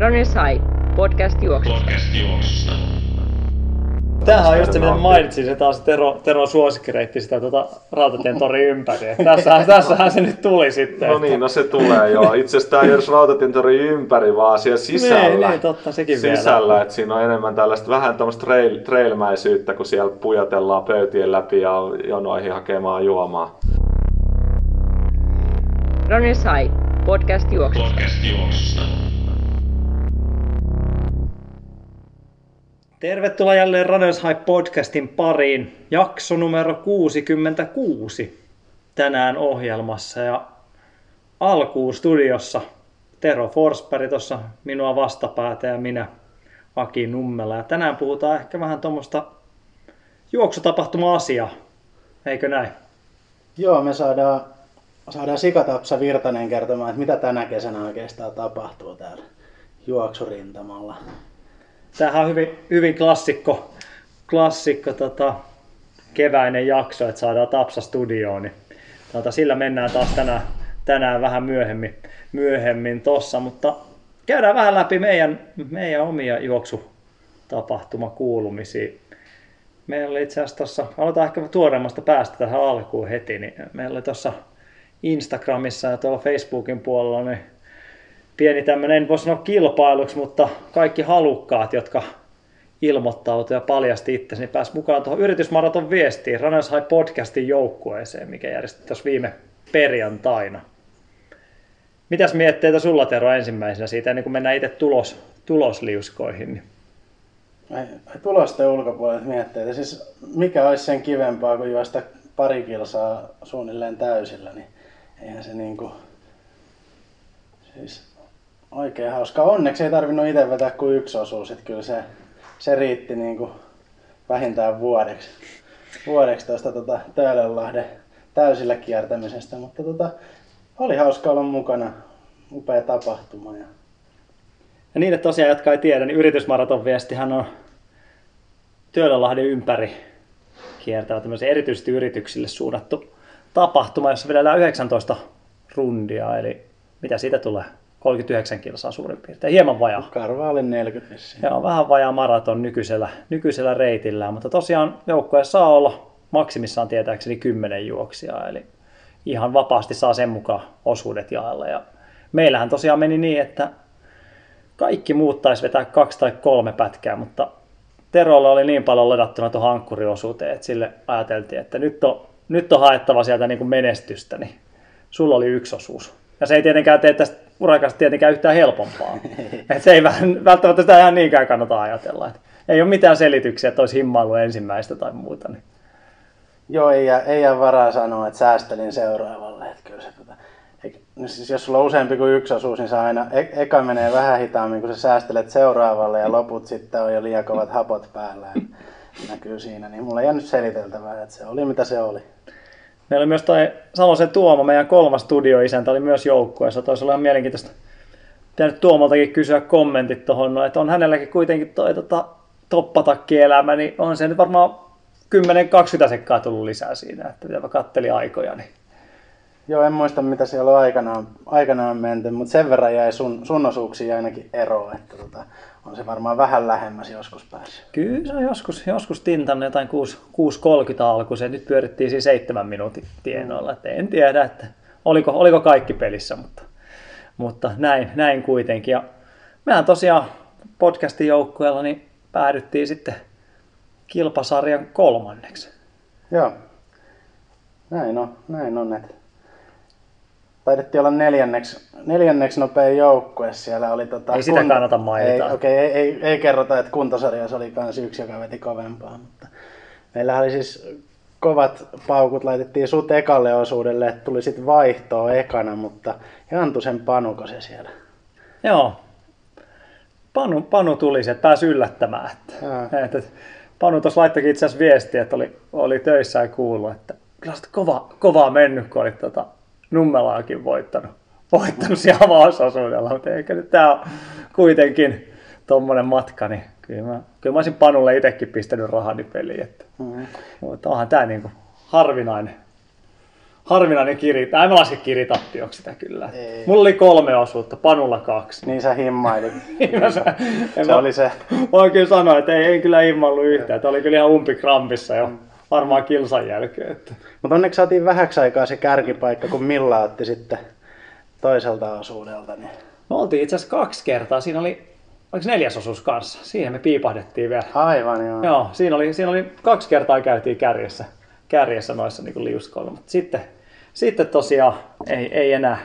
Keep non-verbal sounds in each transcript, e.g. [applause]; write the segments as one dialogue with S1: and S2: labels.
S1: Runners High, podcast juoksusta.
S2: Podcast juoksusta.
S3: Tämähän on just se, mitä mainitsin, se taas Tero, Tero suosikkireitti sitä tuota Rautatien tori ympäri. Tässähän, tässähän se nyt tuli sitten.
S4: No niin, no se tulee joo. Itse asiassa tämä ei edes rautatientori ympäri, vaan siellä sisällä.
S3: Niin, niin, totta, sekin vielä.
S4: sisällä, että siinä on enemmän tällaista vähän tämmöistä trail, trailmäisyyttä, kun siellä pujatellaan pöytien läpi ja jonoihin hakemaan juomaa.
S1: Runners High, podcast juoksusta.
S2: Podcast juoksusta.
S3: Tervetuloa jälleen Runners High podcastin pariin. Jakso numero 66 tänään ohjelmassa ja alkuun studiossa Tero Forsberg tuossa minua vastapäätä ja minä Aki Nummela. Ja tänään puhutaan ehkä vähän tuommoista juoksutapahtuma-asiaa, eikö näin?
S5: Joo, me saadaan, saadaan Sikatapsa Virtanen kertomaan, että mitä tänä kesänä oikeastaan tapahtuu täällä juoksurintamalla.
S3: Tämähän on hyvin, hyvin klassikko, klassikko tota, keväinen jakso, että saadaan Tapsa studioon. Niin, tota, sillä mennään taas tänään, tänään vähän myöhemmin, myöhemmin tossa, mutta käydään vähän läpi meidän, meidän omia juoksutapahtumakuulumisia. Meillä oli itse asiassa tuossa, aloitetaan ehkä tuoreemmasta päästä tähän alkuun heti, niin meillä oli tuossa Instagramissa ja tuolla Facebookin puolella niin pieni tämmöinen, en voi sanoa kilpailuksi, mutta kaikki halukkaat, jotka ilmoittautui ja paljasti itsensä, niin pääsi mukaan tuohon yritysmaraton viestiin Runners High podcastin joukkueeseen, mikä järjestettiin tuossa viime perjantaina. Mitäs mietteitä sulla Tero ensimmäisenä siitä, ennen kuin mennään itse tulos, tulosliuskoihin? Niin.
S5: Ai, ai tulosten ulkopuolelta miettii, että siis mikä olisi sen kivempaa kuin juosta pari kilsaa suunnilleen täysillä, niin eihän se niinku... Siis oikein hauska. Onneksi ei tarvinnut itse vetää kuin yksi osuus, että kyllä se, se riitti niinku vähintään vuodeksi, vuodeksi tuosta tota Töölönlahden täysillä kiertämisestä, mutta tota, oli hauska olla mukana. Upea tapahtuma. Ja...
S3: Ja niille tosiaan, jotka ei tiedä, niin yritysmaraton viestihän on Töölönlahden ympäri kiertävä tämmöisen erityisesti yrityksille suunnattu tapahtuma, jossa vedellään 19 rundia, eli mitä siitä tulee? 39 kilsaa suurin piirtein, hieman vajaa.
S5: Karva oli 40 vissiin.
S3: Joo, vähän vajaa maraton nykyisellä, nykyisellä reitillä, mutta tosiaan joukkoja saa olla maksimissaan tietääkseni 10 juoksijaa, eli ihan vapaasti saa sen mukaan osuudet jaella. Ja meillähän tosiaan meni niin, että kaikki muut taisi vetää kaksi tai kolme pätkää, mutta Terolla oli niin paljon ladattuna tuohon ankkuriosuuteen, että sille ajateltiin, että nyt on, nyt on haettava sieltä niin kuin menestystä, niin sulla oli yksi osuus. Ja se ei tietenkään tee tästä urakasta tietenkään yhtään helpompaa. [laughs] Et se ei välttämättä sitä ihan niinkään kannata ajatella. Et ei ole mitään selityksiä, että olisi himmailu ensimmäistä tai muuta. Niin.
S5: Joo, ei ei jää varaa sanoa, että säästelin seuraavalle. Että kyllä se, tota, no siis jos sulla on useampi kuin yksi osuus, niin se aina, e- eka menee vähän hitaammin, kun sä säästelet seuraavalle ja loput sitten on jo liian kovat hapot päällä. Et näkyy siinä, niin mulla ei jäänyt seliteltävää, että se oli mitä se oli.
S3: Meillä oli myös toi Salosen Tuomo, meidän kolmas studioisäntä, oli myös joukkueessa. Toisi olla ihan mielenkiintoista. Pitänyt Tuomoltakin kysyä kommentit tuohon, no, että on hänelläkin kuitenkin toi tota, toppatakkielämä, niin on se nyt varmaan 10-20 sekkaa tullut lisää siinä, että mitä mä kattelin aikoja. Niin.
S5: Joo, en muista mitä siellä on aikanaan, aikanaan menty, mutta sen verran jäi sun, sun osuuksiin ainakin ero, että tota, on se varmaan vähän lähemmäs joskus päässyt.
S3: Kyllä se on joskus, joskus tintannut jotain 6.30 alku, se nyt pyörittiin siinä seitsemän minuutin tienoilla. että en tiedä, että oliko, oliko kaikki pelissä, mutta, mutta näin, näin kuitenkin. Ja mehän tosiaan podcastin joukkueella niin päädyttiin sitten kilpasarjan kolmanneksi.
S5: Joo, näin on, näin on. Että taidettiin olla neljänneksi, neljänneksi nopea joukkue. Siellä oli tota,
S3: Ei sitä kannata mainita.
S5: Ei, okay, ei, ei, ei, kerrota, että kuntosarjassa oli myös yksi, joka veti kovempaa. Mutta meillä oli siis kovat paukut laitettiin sut ekalle osuudelle, että tuli sitten vaihtoa ekana, mutta Jantusen Panuko se siellä.
S3: Joo. Panu, Panu tuli se, pääsi yllättämään. Että, [laughs] että Panu tuossa laittokin itse asiassa viestiä, että oli, oli töissä ja kuullut, että kyllä kova, kovaa mennyt, kun oli tota, Nummelaakin voittanut, voittanut siellä avausosuudella, mutta eikä nyt tämä ole kuitenkin tuommoinen matka, niin kyllä mä, kyllä mä olisin Panulle itsekin pistänyt rahani peliin. Että, mm-hmm. Mutta onhan tämä niinku harvinainen, harvinainen kiri, tai mä laske kiritappioksi sitä kyllä.
S5: Ei.
S3: Mulla oli kolme osuutta, Panulla kaksi.
S5: Niin sä himmailit. [laughs]
S3: Mä se, en mä,
S5: oli se.
S3: Voin kyllä sanoa, että ei, ei kyllä immallu yhtään. Että oli kyllä ihan umpikrampissa jo varmaan kilsan jälkeen. Että.
S5: Mutta onneksi saatiin vähäksi aikaa se kärkipaikka, kun Milla otti sitten toiselta osuudelta. Niin.
S3: Me oltiin itse asiassa kaksi kertaa. Siinä oli, oliko neljäsosuus kanssa? Siihen me piipahdettiin vielä.
S5: Aivan joo.
S3: Joo, siinä oli, siinä oli kaksi kertaa käytiin kärjessä, kärjessä noissa niin liuskoilla, mutta sitten, sitten tosiaan ei, ei enää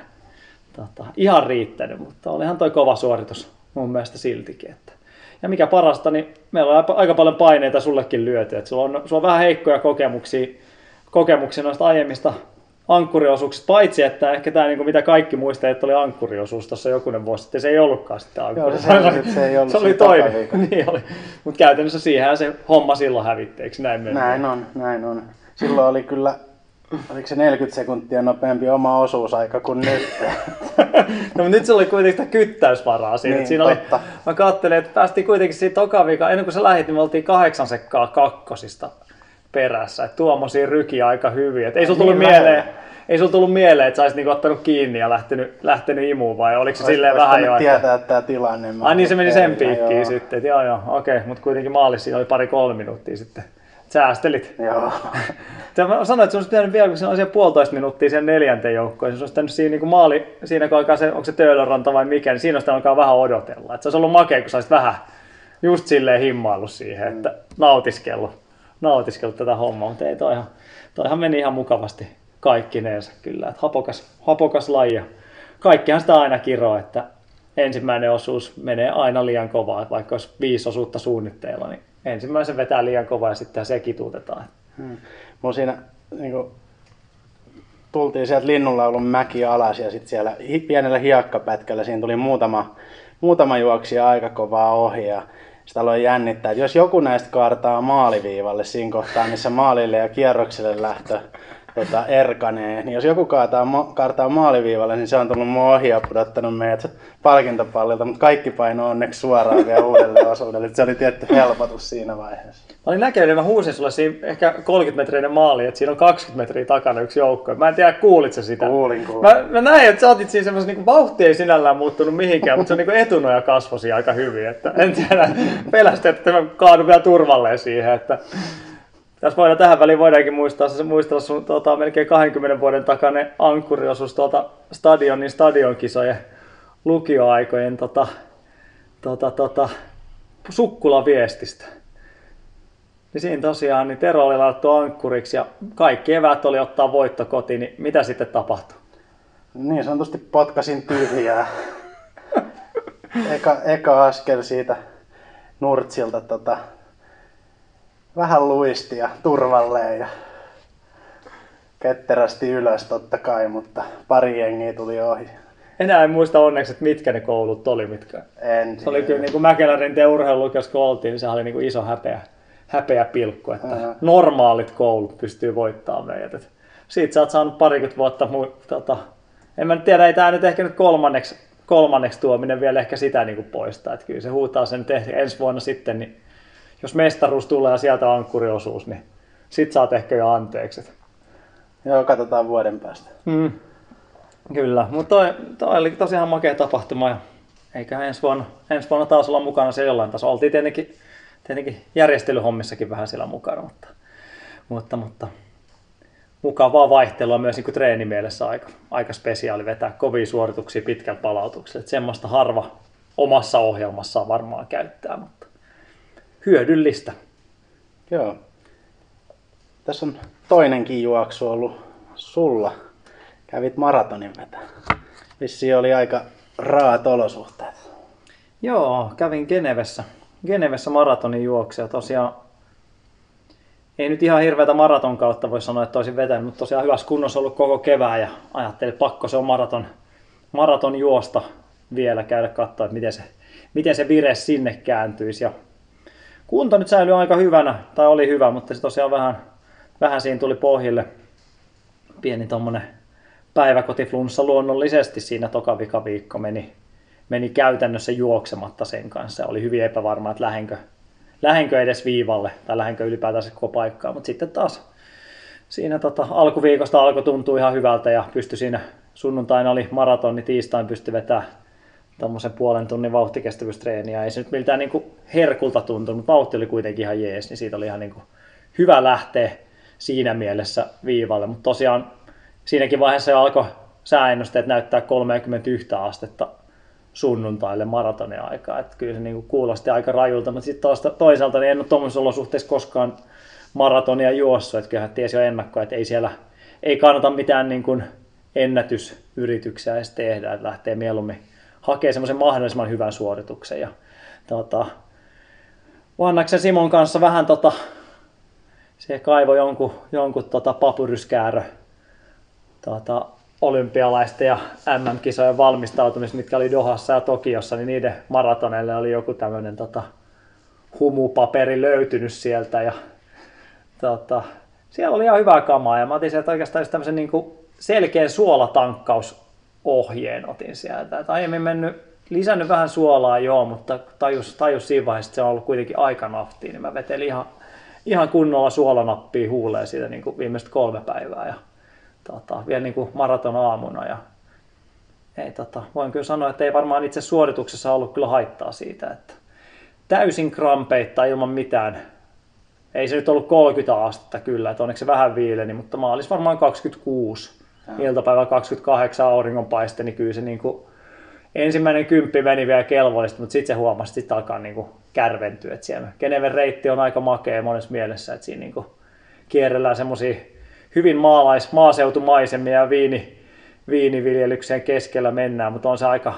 S3: tota, ihan riittänyt, mutta olihan toi kova suoritus mun mielestä siltikin. Että. Ja mikä parasta, niin meillä on aika- paljon paineita sullekin lyöty, että sulla on, sulla on vähän heikkoja kokemuksia, kokemuksia noista aiemmista ankkuriosuuksista, paitsi että ehkä tämä, niin mitä kaikki muistaa, että oli ankkuriosuus tuossa jokunen vuosi sitten, se ei ollutkaan sitten ankkuri.
S5: Joo, se se ei ollut
S3: se oli toinen. [laughs] niin oli. Mutta käytännössä siihenhän se homma silloin hävitti, eikö näin?
S5: Näin on, näin on. Silloin oli kyllä, oliko se 40 sekuntia nopeampi oma osuusaika kuin nyt. [laughs]
S3: no, mutta nyt se oli kuitenkin sitä kyttäysvaraa siinä.
S5: Niin,
S3: että siinä oli,
S5: totta.
S3: mä katselin, että päästiin kuitenkin siitä toka viikon, ennen kuin sä lähit, niin me oltiin kahdeksan sekkaa kakkosista perässä. Et Tuomo siinä ryki aika hyvin. Et ei sulla tullut
S5: Niin
S3: mieleen,
S5: lähellä.
S3: ei sulla tullut mieleen, että sä olisit niinku ottanut kiinni ja lähtenyt, lähtenyt imuun vai oliko se silleen vähän jo, että...
S5: tietää tämä tilanne.
S3: Ai niin se meni sen piikkiin sitten, että joo joo, okei, mutta kuitenkin maalissa oli pari-kolme minuuttia sitten. Säästelit.
S5: Joo. [laughs]
S3: Sä mä sanoin, että sun olisi pitänyt vielä, kun siellä puolitoista minuuttia sen neljänteen joukkoon, sun olisi pitänyt siinä niin kuin maali, siinä kun alkaa se, onko se Töölönranta vai mikä, niin siinä olisi alkaa vähän odotella. Että se olisi ollut makea, kun sä olisit vähän just silleen himmaillut siihen, että nautiskellut, nautiskellut tätä hommaa, mutta ei toihan, toihan meni ihan mukavasti kaikkineensa kyllä, että hapokas, hapokas laji. Kaikkihan sitä aina kiroo, että ensimmäinen osuus menee aina liian kovaa, että vaikka olisi viisi osuutta suunnitteilla, niin ensimmäisen vetää liian kovaa ja sitten se kituutetaan.
S5: Hmm. Mulla siinä niin kuin, tultiin sieltä linnunlaulun mäki alas ja sitten siellä pienellä hiekkapätkällä siinä tuli muutama, muutama juoksija aika kovaa ohi ja sitä aloin jännittää, että jos joku näistä kaartaa maaliviivalle siinä kohtaa, missä maalille ja kierrokselle lähtö tota, erkanee, niin jos joku kaataa, kaartaa maaliviivalle, niin se on tullut mun ohi ja pudottanut meidät palkintopallilta, mutta kaikki paino onneksi suoraan vielä uudelle osuudelle. Se oli tietty helpotus siinä vaiheessa.
S3: Mä olin näkenyt, mä huusin sulle siinä ehkä 30 metrinen maali, että siinä on 20 metriä takana yksi joukko. Mä en tiedä, kuulit sä sitä.
S5: Kuulin, kuulin.
S3: Mä, mä näin, että sä otit siinä semmoisen, niin vauhti ei sinällään muuttunut mihinkään, mutta se on niin etunoja kasvosi aika hyvin. Että en tiedä, pelästi, että mä kaadun vielä turvalleen siihen. Että tässä voidaan, tähän väliin voidaankin muistaa, se muistella sun tota, melkein 20 vuoden takainen ankkuriosuus tuolta stadionin stadionkisojen lukioaikojen tota, tota, tota, sukkulaviestistä. Niin siinä tosiaan niin Tero oli laitettu ankkuriksi ja kaikki eväät oli ottaa voitto kotiin, niin mitä sitten tapahtui?
S5: Niin sanotusti potkasin tyhjää. [laughs] Eka, eka askel siitä nurtsilta tota, vähän luisti ja turvalleen ja ketterästi ylös totta kai, mutta pari jengiä tuli ohi.
S3: Enää en muista onneksi, että mitkä ne koulut oli, mitkä.
S5: En
S3: Se oli kyllä niin kuin Mäkelärinteen urheilulukiossa kun oltiin, niin se oli niin kuin iso häpeä, häpeä pilkku, että
S5: Aha.
S3: normaalit koulut pystyy voittamaan meidät. Et siitä sä oot saanut parikymmentä vuotta, mu- tota, en mä nyt tiedä, ei tää nyt ehkä nyt kolmanneksi, kolmanneksi tuominen vielä ehkä sitä niin kuin poistaa. Että kyllä se huutaa sen ensi vuonna sitten, niin jos mestaruus tulee ja sieltä ankkuriosuus, niin sit saat ehkä jo anteeksi.
S5: Joo, katsotaan vuoden päästä.
S3: Mm. Kyllä, mutta toi, toi oli tosiaan makea tapahtuma ja eikä ensi vuonna, ensi vuonna taas olla mukana siellä jollain tasolla. Oltiin tietenkin, tietenkin järjestelyhommissakin vähän siellä mukana, mutta, mutta, mutta mukavaa vaihtelua myös niin kuin treenimielessä aika, aika spesiaali vetää kovia suorituksia pitkällä palautuksella. Että semmoista harva omassa ohjelmassaan varmaan käyttää, mutta hyödyllistä.
S5: Joo. Tässä on toinenkin juoksu ollut sulla. Kävit maratonin vetää. Vissiin oli aika raat olosuhteet.
S3: Joo, kävin Genevessä, Genevessä maratonin juoksia. Tosiaan ei nyt ihan hirveätä maraton kautta voi sanoa, että olisin vetänyt, mutta tosiaan hyvässä kunnossa ollut koko kevään ja ajattelin, että pakko se on maraton, maraton juosta vielä käydä katsoa, että miten se, miten se vire sinne kääntyisi. Ja kunto nyt säilyi aika hyvänä, tai oli hyvä, mutta se tosiaan vähän, vähän siinä tuli pohjille pieni tommonen päiväkotiflunssa luonnollisesti siinä toka viikko meni, meni käytännössä juoksematta sen kanssa. Oli hyvin epävarma, että lähenkö, lähenkö edes viivalle tai lähenkö ylipäätään koko paikkaan, mutta sitten taas siinä tota, alkuviikosta alkoi tuntua ihan hyvältä ja pystyi siinä sunnuntaina oli maratoni, tiistain pystyi vetämään tuommoisen puolen tunnin vauhtikestävyystreeniä. Ei se nyt miltään niin herkulta tuntunut, mutta vauhti oli kuitenkin ihan jees, niin siitä oli ihan niin kuin hyvä lähteä siinä mielessä viivalle. Mutta tosiaan siinäkin vaiheessa jo alkoi sääennusteet näyttää 31 astetta sunnuntaille maratonin aikaa. Että kyllä se niin kuin kuulosti aika rajulta, mutta sitten toisaalta niin en ole tuommoisessa olosuhteessa koskaan maratonia juossut, että kyllähän tiesi jo ennakkoa, että ei siellä ei kannata mitään niin kuin ennätysyrityksiä edes tehdä, että lähtee mieluummin hakemaan semmoisen mahdollisimman hyvän suorituksen. Ja, tota, Vannaksen Simon kanssa vähän tota, se kaivoi jonkun, jonkun tota, papyryskäärö tota, olympialaisten ja MM-kisojen valmistautumista, mitkä oli Dohassa ja Tokiossa, niin niiden maratoneille oli joku tämmöinen tota, humupaperi löytynyt sieltä ja tota, siellä oli ihan hyvää kamaa ja mä otin sieltä oikeastaan tämmöisen niin kuin selkeän suolatankkausohjeen otin sieltä. Et aiemmin mennyt, lisännyt vähän suolaa joo, mutta tajus, tajus siinä vaiheessa, että se on ollut kuitenkin aika naftia, niin mä vetelin ihan, ihan kunnolla suolanappia huuleen siitä niin kuin viimeiset kolme päivää ja tota, vielä niin kuin maraton aamuna ja ei, tota, voin kyllä sanoa, että ei varmaan itse suorituksessa ollut kyllä haittaa siitä, että täysin krampeita ilman mitään ei se nyt ollut 30 astetta kyllä, että onneksi se vähän viileni, mutta maalis varmaan 26. Iltapäivä 28 auringonpaiste, niin kyllä se niin kuin, ensimmäinen kymppi meni vielä kelvollisesti, mutta sitten se huomasi, että sitten alkaa niin kuin kärventyä. Että siellä Geneven reitti on aika makea monessa mielessä, että siinä niin kuin kierrellään semmoisia hyvin maalais, maaseutumaisemia ja viini, viiniviljelyksen keskellä mennään, mutta on se aika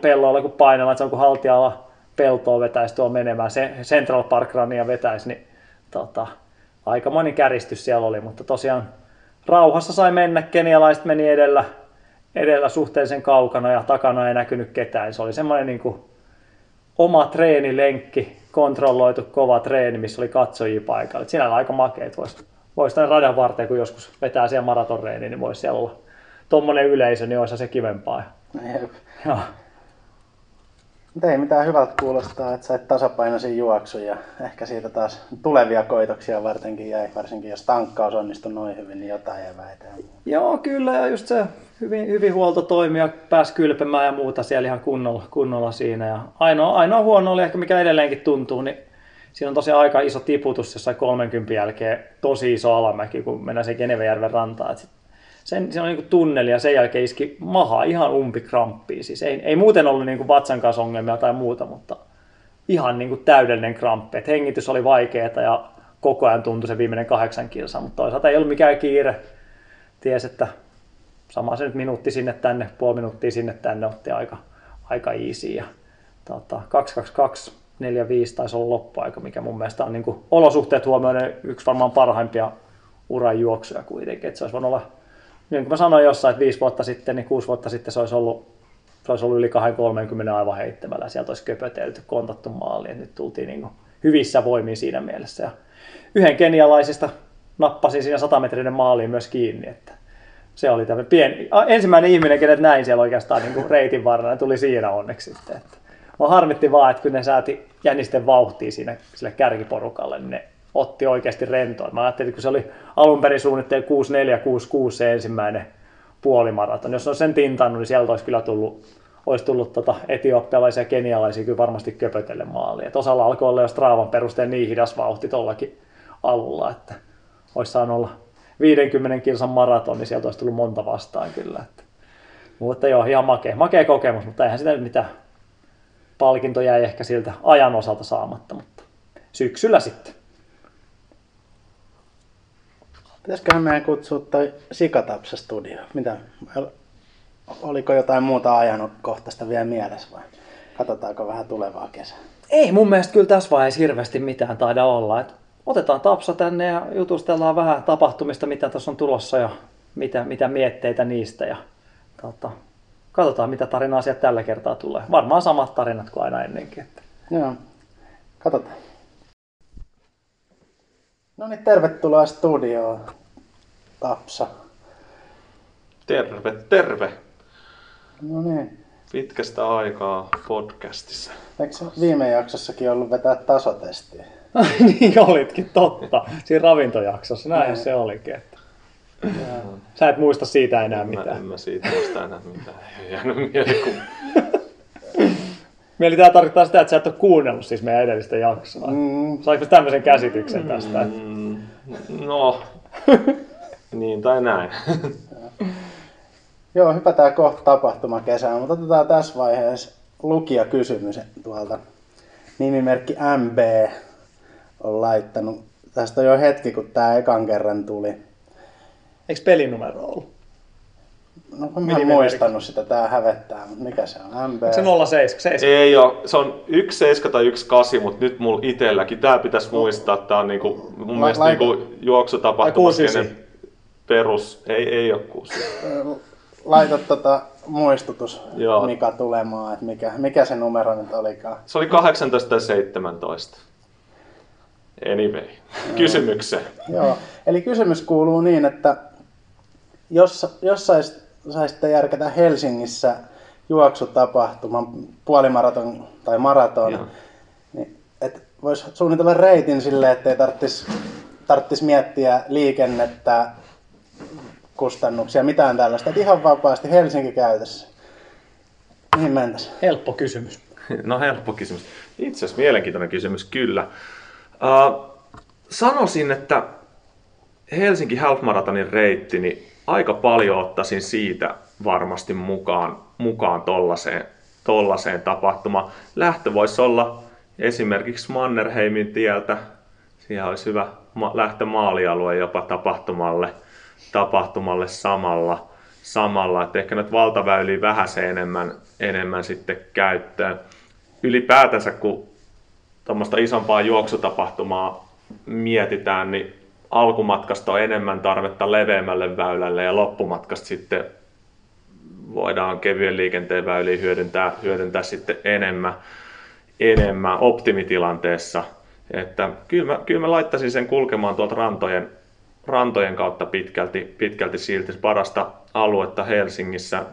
S3: pelloilla kun painella, että se on kuin haltialla peltoa vetäisi tuo menemään, se Central Park Runia vetäisi, niin tota, aikamoinen käristys siellä oli, mutta tosiaan rauhassa sai mennä, kenialaiset meni edellä, edellä suhteellisen kaukana ja takana ei näkynyt ketään. Se oli semmoinen niin kuin oma treenilenkki, kontrolloitu kova treeni, missä oli katsojia paikalla. Siinä oli aika makeet. Voisi vois tänne radan varteen, kun joskus vetää siellä maratonreeni, niin voisi siellä olla tuommoinen yleisö, niin olisi se kivempaa.
S5: Jep. Joo. Mutta ei mitään hyvältä kuulostaa, että sait tasapainoisen juoksun ja ehkä siitä taas tulevia koitoksia vartenkin jäi, varsinkin jos tankkaus onnistui noin hyvin, niin jotain eväitä.
S3: Joo, kyllä, ja just se hyvin, hyvin huoltotoimia, pääsi kylpemään ja muuta siellä ihan kunnolla, kunnolla siinä. Ja ainoa, ainoa huono oli ehkä, mikä edelleenkin tuntuu, niin siinä on tosiaan aika iso tiputus jossain 30 jälkeen, tosi iso alamäki, kun mennään se Genevejärven rantaan. Sit sen, se on niin tunneli ja sen jälkeen iski maha ihan umpikramppiin. Siis ei, ei muuten ollut niin vatsan kanssa ongelmia tai muuta, mutta ihan niin kuin täydellinen kramppi. Et hengitys oli vaikeaa ja koko ajan tuntui se viimeinen kahdeksan kilsaa, mutta toisaalta ei ollut mikään kiire. Ties, että sama se nyt minuutti sinne tänne, puoli minuuttia sinne tänne otti aika, aika easy. Ja, tota, 222 4-5 taisi olla loppuaika, mikä mun mielestä on niin olosuhteet huomioiden yksi varmaan parhaimpia uran juoksuja kuitenkin. Että se olisi voinut olla niin kuin mä sanoin jossain, että viisi vuotta sitten, niin kuusi vuotta sitten se olisi ollut, se olisi ollut yli 230 aivan heittämällä. Sieltä olisi köpötelty, kontattu. Että nyt tultiin niin kuin hyvissä voimiin siinä mielessä. Ja yhden kenialaisista nappasin siinä 100 metrinen maaliin myös kiinni. Että se oli tämmöinen pieni, ensimmäinen ihminen, kenet näin siellä oikeastaan niin kuin reitin varrella, tuli siinä onneksi sitten. Että mä harmitti vaan, että kun ne sääti jänisten vauhtia siinä sille kärkiporukalle, niin ne otti oikeasti rentoa. Mä ajattelin, että kun se oli alun perin suunnittein 6-4-6-6 se ensimmäinen puolimaraton. Jos on sen tintannut, niin sieltä olisi kyllä tullut, olisi tullut tota etiopialaisia ja kenialaisia kyllä varmasti köpötelle maaliin. Osalla alkoi olla jo Straavan perusteella niin hidas vauhti tuollakin alulla, että olisi saanut olla 50 kilsan maraton, niin sieltä olisi tullut monta vastaan kyllä. Että. Mutta joo, ihan makea, makea kokemus, mutta eihän sitä nyt mitään palkinto jäi ehkä siltä ajan osalta saamatta, mutta syksyllä sitten.
S5: Pitäisiköhän meidän kutsua toi Sikatapsa studio? Mitä? Oliko jotain muuta ajanut kohtaista vielä mielessä vai katsotaanko vähän tulevaa kesää?
S3: Ei mun mielestä kyllä tässä vaiheessa hirveästi mitään taida olla. Et otetaan Tapsa tänne ja jutustellaan vähän tapahtumista, mitä tässä on tulossa ja mitä, mitä mietteitä niistä. Ja, tota, katsotaan, mitä tarinaa sieltä tällä kertaa tulee. Varmaan samat tarinat kuin aina ennenkin. Että.
S5: Joo, katsotaan. No niin, tervetuloa studioon, Tapsa.
S4: Terve, terve.
S5: No niin.
S4: Pitkästä aikaa podcastissa.
S5: Eikö viime jaksossakin ollut vetää tasotestiä? [laughs]
S3: niin olitkin, totta. Siinä ravintojaksossa, näin se olikin. Että. Sä et muista siitä enää
S4: Mä, en
S3: mitään.
S4: mä siitä muista enää mitään. Ei jäänyt mielikuva. [laughs]
S3: Mieli tämä tarkoittaa sitä, että sä et ole kuunnellut siis meidän edellistä jaksoa.
S5: Mm,
S3: Saiko tämmöisen käsityksen tästä? että-
S4: Mm, no, [laughs] niin tai näin. [laughs]
S5: Joo, hypätään kohta tapahtumakesään, mutta otetaan tässä vaiheessa lukijakysymys tuolta. Nimimerkki MB on laittanut. Tästä on jo hetki, kun tämä ekan kerran tuli.
S3: Eikö pelinumero ollut?
S5: No, mä en muistanut sitä, tää hävettää, mutta mikä se on? MB.
S3: Onko se 07? 7?
S4: Ei oo, se on yksi 7 tai yksi 8, mutta nyt mulla itelläkin, tää pitäisi muistaa, että tää on niinku, mun
S5: La-
S4: mielestä
S5: laita-
S4: niinku juoksutapahtuma.
S3: Ai, kuusi ysi.
S4: perus, ei, ei oo kuusi.
S5: Laita tota muistutus
S4: Joo.
S5: Mika tulemaan, että mikä, mikä se numero nyt olikaan.
S4: Se oli 18 tai 17. Anyway, kysymykseen.
S5: Joo, eli kysymys kuuluu niin, että jos, jos sais, saisitte järkätä Helsingissä juoksutapahtuman, puolimaraton tai maraton,
S4: Joo.
S5: niin et voisi suunnitella reitin silleen, ettei tarvitsisi tarttis miettiä liikennettä, kustannuksia, mitään tällaista. Et ihan vapaasti Helsinki käytössä. Mihin mentäisiin?
S3: Helppo kysymys.
S4: No helppo kysymys. Itse asiassa mielenkiintoinen kysymys, kyllä. Uh, sanoisin, että Helsinki Half Maratonin reitti, niin aika paljon ottaisin siitä varmasti mukaan, mukaan tollaseen, tollaseen tapahtumaan. Lähtö voisi olla esimerkiksi Mannerheimin tieltä. Siellä olisi hyvä lähtö maalialue jopa tapahtumalle, tapahtumalle samalla. samalla. Että ehkä nyt valtaväyliä vähän se enemmän, enemmän sitten käyttöön. Ylipäätänsä kun tuommoista isompaa juoksutapahtumaa mietitään, niin alkumatkasta on enemmän tarvetta leveämmälle väylälle ja loppumatkasta sitten voidaan kevyen liikenteen väyliä hyödyntää, hyödyntää sitten enemmän, enemmän optimitilanteessa. Että kyllä, mä, kyllä mä laittaisin sen kulkemaan tuolta rantojen, rantojen kautta pitkälti, pitkälti silti parasta aluetta Helsingissä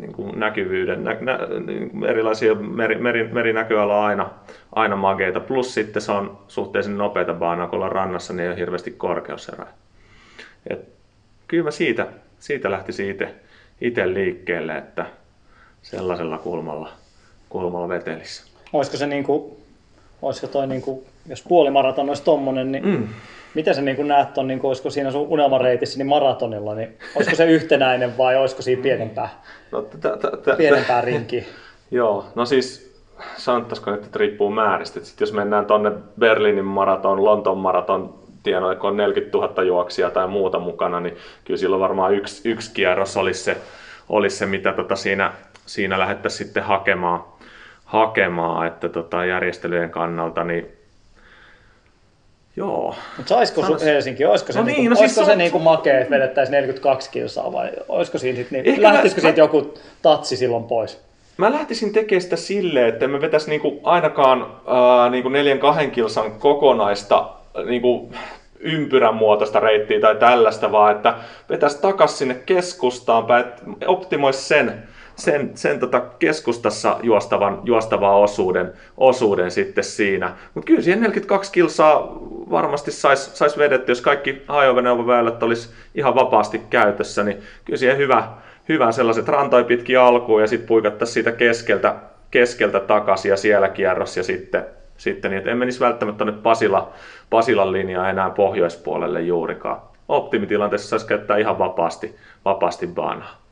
S4: niin kuin näkyvyyden, nä, nä, niin kuin erilaisia meri, meri, merinäköala aina, aina mageita. Plus sitten se on suhteellisen nopeita baanaa, kun ollaan rannassa, niin ei ole hirveästi korkeuserää. Et kyllä mä siitä, siitä lähtisin itse, itse liikkeelle, että sellaisella kulmalla, kulmalla vetelisi.
S3: Olisiko se niinku, olisiko toi niinku, jos puolimaraton olisi tommonen, niin
S4: Mm.
S3: Miten sä niinku näet ton, niinku, olisiko siinä sun unelmareitissä niin maratonilla, niin olisiko se yhtenäinen vai olisiko siinä pienempää,
S4: No, tä, tä, tä, tä,
S3: pienempää [laughs] rinkiä?
S4: Joo, no siis sanottaisiko nyt, että riippuu määristä. Et sit jos mennään tonne Berliinin maraton, Lontoon maraton, tienoille, kun on 40 000 juoksia tai muuta mukana, niin kyllä silloin varmaan yksi, yksi kierros olisi se, olisi se mitä tota siinä, siinä lähdettäisiin sitten hakemaan, hakemaan että tota järjestelyjen kannalta, niin joo.
S3: Mutta saisiko su- Helsinki, olisiko se,
S4: No
S3: niinku,
S4: niin, no
S3: olisiko
S4: siis
S3: se,
S4: se-
S3: niinku makea, että vedettäisiin 42 kilsaa vai olisiko siinä sit, niin, lähtisikö
S4: mä-
S3: siitä joku tatsi silloin pois?
S4: Mä lähtisin tekemään sitä silleen, että me vetäisi niinku ainakaan ää, niinku neljän kahden kilsan kokonaista niinku ympyrän muotoista reittiä tai tällaista, vaan että vetäisi takas sinne keskustaan päin, optimoisi sen, sen, sen tota keskustassa juostavan, juostavan osuuden, osuuden sitten siinä. Mutta kyllä siihen 42 kilsaa varmasti saisi sais vedetty, jos kaikki ajoneuvoväylät olisi ihan vapaasti käytössä, niin kyllä siihen hyvä, hyvä sellaiset rantoi pitkin alkuun ja sitten puikattaisiin siitä keskeltä, keskeltä takaisin ja siellä kierros ja sitten, sitten niin, että en menisi välttämättä tuonne Pasila, Pasilan linjaa enää pohjoispuolelle juurikaan. Optimitilanteessa saisi käyttää ihan vapaasti, vapaasti baanaa.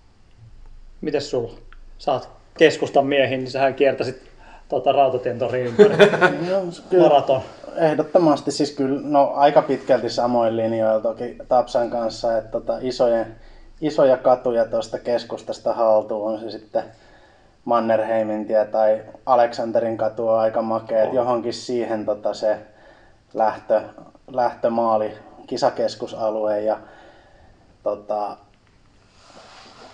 S3: Mites sulla? Saat keskustan miehiin, niin sähän kiertäisit tota, rautatien torin ympäri. [laughs] Maraton.
S5: Ehdottomasti siis kyllä, no aika pitkälti samoin linjoilla toki Tapsan kanssa, että tota, isojen, isoja katuja tuosta keskustasta haltuun on se sitten Mannerheimin tie tai Aleksanterin katu on aika makea, että johonkin siihen tota, se lähtö, lähtömaali, kisakeskusalue ja tota,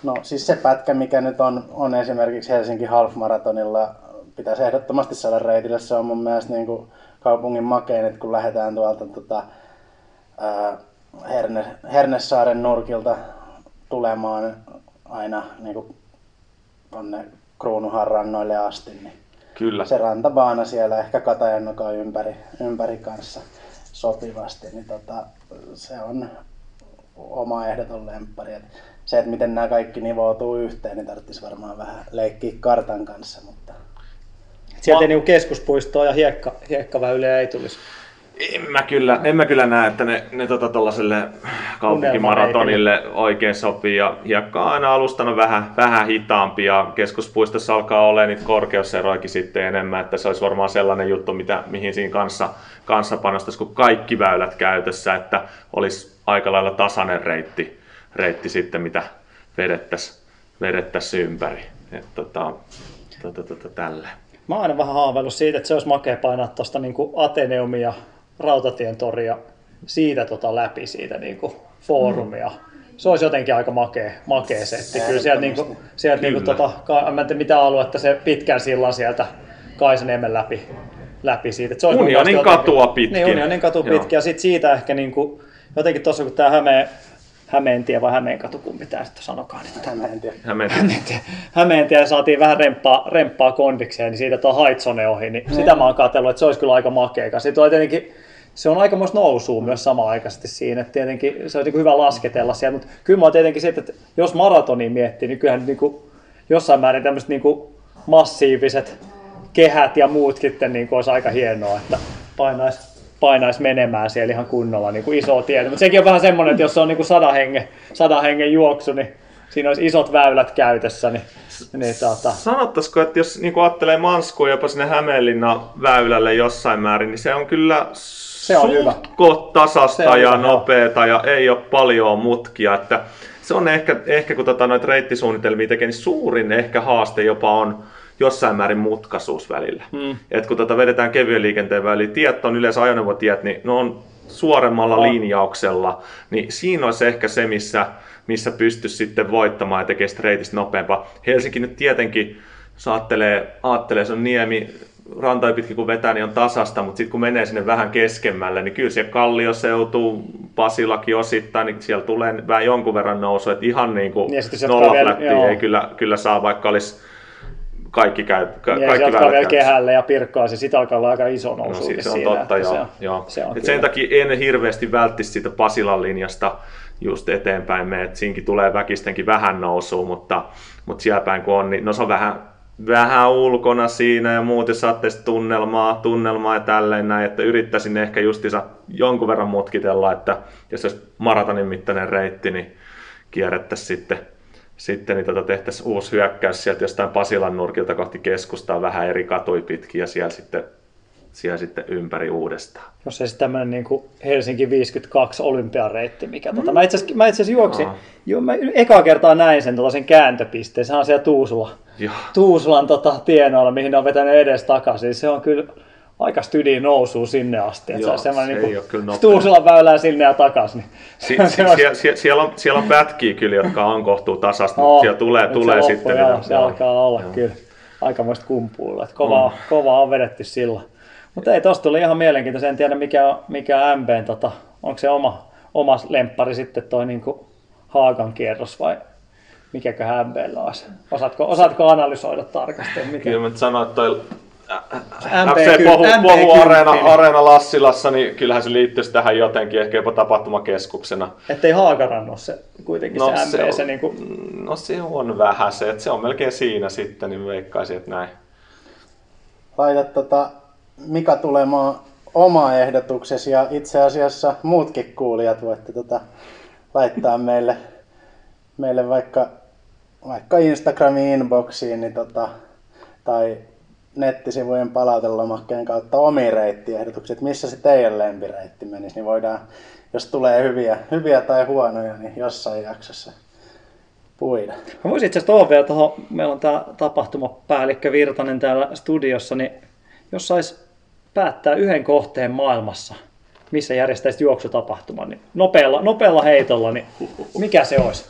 S5: No siis se pätkä, mikä nyt on, on esimerkiksi Helsinki Half Marathonilla, pitäisi ehdottomasti saada reitille. Se on mun mielestä niin kuin kaupungin makein, että kun lähdetään tuolta tota, ää, Herne, Hernesaaren nurkilta tulemaan aina niin kuin tonne Kruunuhan rannoille asti, niin
S4: Kyllä.
S5: se rantabaana siellä ehkä Katajannokan ympäri, ympäri kanssa sopivasti, niin tota, se on oma ehdoton lemppari. Et se, että miten nämä kaikki nivoutuu yhteen, niin tarvitsisi varmaan vähän leikkiä kartan kanssa, mutta
S3: Sieltä ei niinku keskuspuistoa ja hiekka, hiekkaväyliä ei tulisi.
S4: En mä kyllä, en mä kyllä näe, että ne, ne tota tollaselle kaupunkimaratonille oikein sopii. Ja hiekka on aina alustana vähän, vähän hitaampi ja keskuspuistossa alkaa olla niitä korkeuseroikin sitten enemmän. Että se olisi varmaan sellainen juttu, mitä, mihin siinä kanssa, kanssa panostaisi, kun kaikki väylät käytössä, että olisi aika lailla tasainen reitti, reitti sitten, mitä vedettäisiin vedettäisi ympäri. Että tota, tota, tota, tälleen.
S3: Mä oon aina vähän haaveillut siitä, että se olisi makea painaa tuosta niin Ateneumia, Rautatien toria, siitä tota läpi siitä niin kuin foorumia. Se olisi jotenkin aika makea, makea setti. Kyllä sieltä, niin kuin, sieltä niin kuin,
S4: Kyllä.
S3: tota, ka- mä en tiedä mitä aluetta, se pitkän sillan sieltä Kaisaniemen läpi, läpi siitä. Et Se olisi
S4: Unionin katua pitkin.
S3: Niin, Unionin katu
S4: Joo.
S3: pitkin. Ja sitten siitä ehkä niin kuin, jotenkin tuossa kun tämä Hämeen, Hämeentie vai Hämeenkatu, kumpi tämä sitten sanokaan. Niin,
S5: mä en tiedä.
S4: Hämeen,
S3: Hämeentie, Hämeentie saatiin vähän remppaa, remppaa kondikseen, niin siitä tuo Haitsone ohi, niin sitä mä oon katsellut, että se olisi kyllä aika makea. Sitten on tietenkin, se on aikamoista nousua myös samaaikaisesti siinä, että tietenkin se olisi niin hyvä lasketella siellä, mutta kyllä mä oon tietenkin sitten, että jos maratonia miettii, niin kyllähän niin kuin, jossain määrin tämmöiset niin kuin massiiviset kehät ja muut sitten niin kuin olisi aika hienoa, että painaisi painais menemään siellä ihan kunnolla niin kuin iso tie. Mutta sekin on vähän semmoinen, että jos se on niin kuin sadan hengen, sadan hengen juoksu, niin siinä olisi isot väylät käytössä. Niin, niin tota,
S4: Sanottaisiko, että jos niin ajattelee Manskua jopa sinne Hämeenlinnan väylälle jossain määrin, niin se on kyllä
S3: Se on hyvä.
S4: tasasta
S3: Se on
S4: ja
S3: hyvä, joo.
S4: nopeeta ja ei ole paljon mutkia. Että se on ehkä, ehkä kun tota noita reittisuunnitelmia tekee, niin suurin ehkä haaste jopa on jossain määrin mutkaisuus välillä.
S3: Mm.
S4: Et kun tota vedetään kevyen liikenteen väliin, tiet on yleensä ajoneuvotiet, niin ne on suoremmalla
S3: On.
S4: linjauksella, niin siinä olisi ehkä se, missä, missä pystyisi sitten voittamaan ja sitä reitistä nopeampaa. Helsinki nyt tietenkin, jos ajattelee, se on niemi, rantoja pitkin kun vetää, niin on tasasta, mutta sitten kun menee sinne vähän keskemmälle, niin kyllä siellä Kallioseutu, Pasilakin osittain, niin siellä tulee vähän jonkun verran nousu, että ihan niin kuin
S3: Niin, jatkaa vielä-
S4: ei kyllä, kyllä saa, vaikka olisi kaikki, käy, ka,
S3: se
S4: kaikki
S3: jatkaa
S4: väylät
S3: vielä kehälle ja pirkkaa, se sitä alkaa olla aika iso nousu.
S4: No, siis se on
S3: siinä,
S4: totta, joo.
S3: Se on,
S4: joo.
S3: Se on
S4: Et sen takia en hirveästi välttisi siitä Pasilan linjasta just eteenpäin me, että siinkin tulee väkistenkin vähän nousua, mutta, mutta siellä päin kun on, niin no se on vähän, vähän ulkona siinä ja muuten saatte tunnelmaa, tunnelmaa ja tälleen näin, että yrittäisin ehkä justiinsa jonkun verran mutkitella, että jos olisi maratonin mittainen reitti, niin kierrettäisiin sitten sitten niin tota tehtäisiin uusi hyökkäys sieltä jostain Pasilan nurkilta kohti keskustaa vähän eri katui pitkin ja siellä sitten, siellä sitten ympäri uudestaan.
S3: Jos ei se tämmöinen niin kuin Helsinki 52 olympiareitti, mikä tota, mä itse asiassa, mä itse asiassa juoksin,
S4: Aa.
S3: joo, mä ekaa kertaa näin sen tällaisen kääntöpisteen, sehän on siellä Tuusula,
S4: Joo.
S3: Tuusulan tota, tienoilla, mihin ne on vetänyt edes takaisin, se on kyllä aika stydi nousuu sinne asti, että
S4: Joo,
S3: se on
S4: se
S3: niin kuin. Tuusulan väylää sinne ja takaisin.
S4: Si,
S3: Niin,
S4: si, [laughs]
S3: se on-
S4: siellä, siellä, siellä, on, siellä on pätkiä kyllä, jotka on kohtuu tasasta, mutta siellä tulee,
S3: nyt se
S4: tulee
S3: loppu,
S4: sitten
S3: joo. Se alkaa olla
S4: joo.
S3: kyllä aikamoista kumpuilla. Että kovaa,
S4: On.
S3: kovaa on vedetty silloin. Mutta ei, tosta tuli ihan mielenkiintoista. En tiedä mikä on, mikä MBn, tota, onko se oma, oma lemppari sitten toi niinku Haagan kierros vai mikäköhän MBllä olisi? Osaatko, osaatko analysoida tarkasti? Mikä?
S4: Kyllä mä sanoin, että toi FC Pohu, Pohu Areena, Lassilassa, niin kyllähän se liittyisi tähän jotenkin, ehkä jopa tapahtumakeskuksena.
S3: Ettei Haagaran ole se kuitenkin
S4: No,
S3: se
S4: se on-
S3: Se, niinku,
S4: No se on vähän se, että se on melkein siinä sitten, niin veikkaisin, että näin.
S5: Laita tota Mika tulemaan oma ehdotuksesi ja itse asiassa muutkin kuulijat voitte tota laittaa meille, meille vaikka, vaikka Instagramin inboxiin niin tota, tai nettisivujen palautelomakkeen kautta omiin reittiehdotukset, että missä se teidän lempireitti menisi, niin voidaan, jos tulee hyviä, hyviä tai huonoja, niin jossain jaksossa puida.
S3: Mä voisin itse asiassa vielä tuohon, meillä on tämä tapahtumapäällikkö Virtanen täällä studiossa, niin jos sais päättää yhden kohteen maailmassa, missä järjestäisit juoksutapahtuman, niin nopealla, nopealla heitolla, niin mikä se olisi?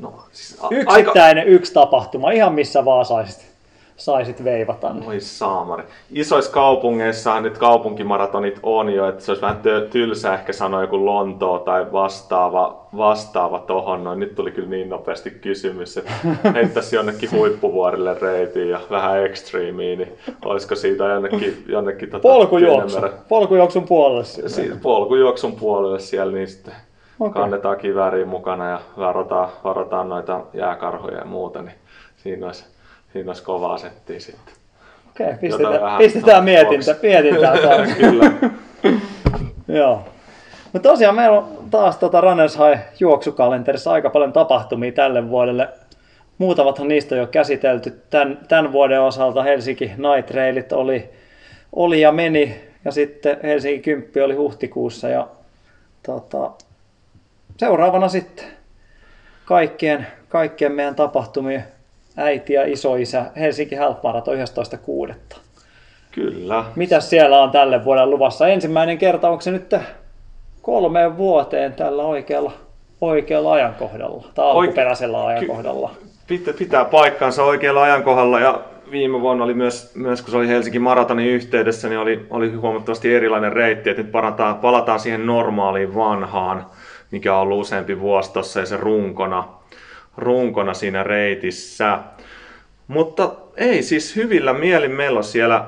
S4: No, siis a-
S3: Yksittäinen yksi tapahtuma, ihan missä vaan saisit. Saisit veivata.
S4: Oi saamari. Isoissa kaupungeissa nyt kaupunkimaratonit on jo, että se olisi vähän tylsä ehkä sanoa joku Lontoo tai vastaava, vastaava tohon. Noin. Nyt tuli kyllä niin nopeasti kysymys, että [laughs] heittäisi jonnekin huippuvuorille reitiin ja vähän ekstriimiin, niin olisiko siitä jonnekin, jonnekin tota,
S3: Polkujuoksu. Polkujuoksun puolelle.
S4: Siitä polkujuoksun puolelle siellä, niin sitten okay. kannetaan kivääriä mukana ja varotaan, varotaan noita jääkarhoja ja muuta, niin siinä olisi, siinä olisi kovaa settiä sitten.
S3: Okei,
S4: Jotain
S3: pistetään,
S4: vähän
S3: pistetään mietintä,
S4: boksi.
S3: mietintää taas.
S4: Kyllä.
S3: Joo. Mutta tosiaan meillä on taas tota Runners High juoksukalenterissa aika paljon tapahtumia tälle vuodelle. Muutamathan niistä on jo käsitelty. Tämän, tämän vuoden osalta Helsinki Night Railit oli, oli ja meni. Ja sitten Helsinki 10 oli huhtikuussa. Ja tota, seuraavana sitten kaikkien, kaikkien meidän tapahtumien äiti ja isoisä Helsinki Half Marathon 11.6.
S4: Kyllä.
S3: Mitä siellä on tälle vuodelle luvassa? Ensimmäinen kerta, onko se nyt kolmeen vuoteen tällä oikealla, oikealla ajankohdalla tai
S4: Oike-
S3: alkuperäisellä ajankohdalla?
S4: Pitää, pitää paikkaansa oikealla ajankohdalla ja viime vuonna oli myös, myös kun se oli Helsingin maratonin yhteydessä, niin oli, oli huomattavasti erilainen reitti, että nyt palataan, palataan siihen normaaliin vanhaan, mikä on ollut useampi vuosi tuossa ja se runkona, runkona siinä reitissä. Mutta ei siis hyvillä mielin meillä on siellä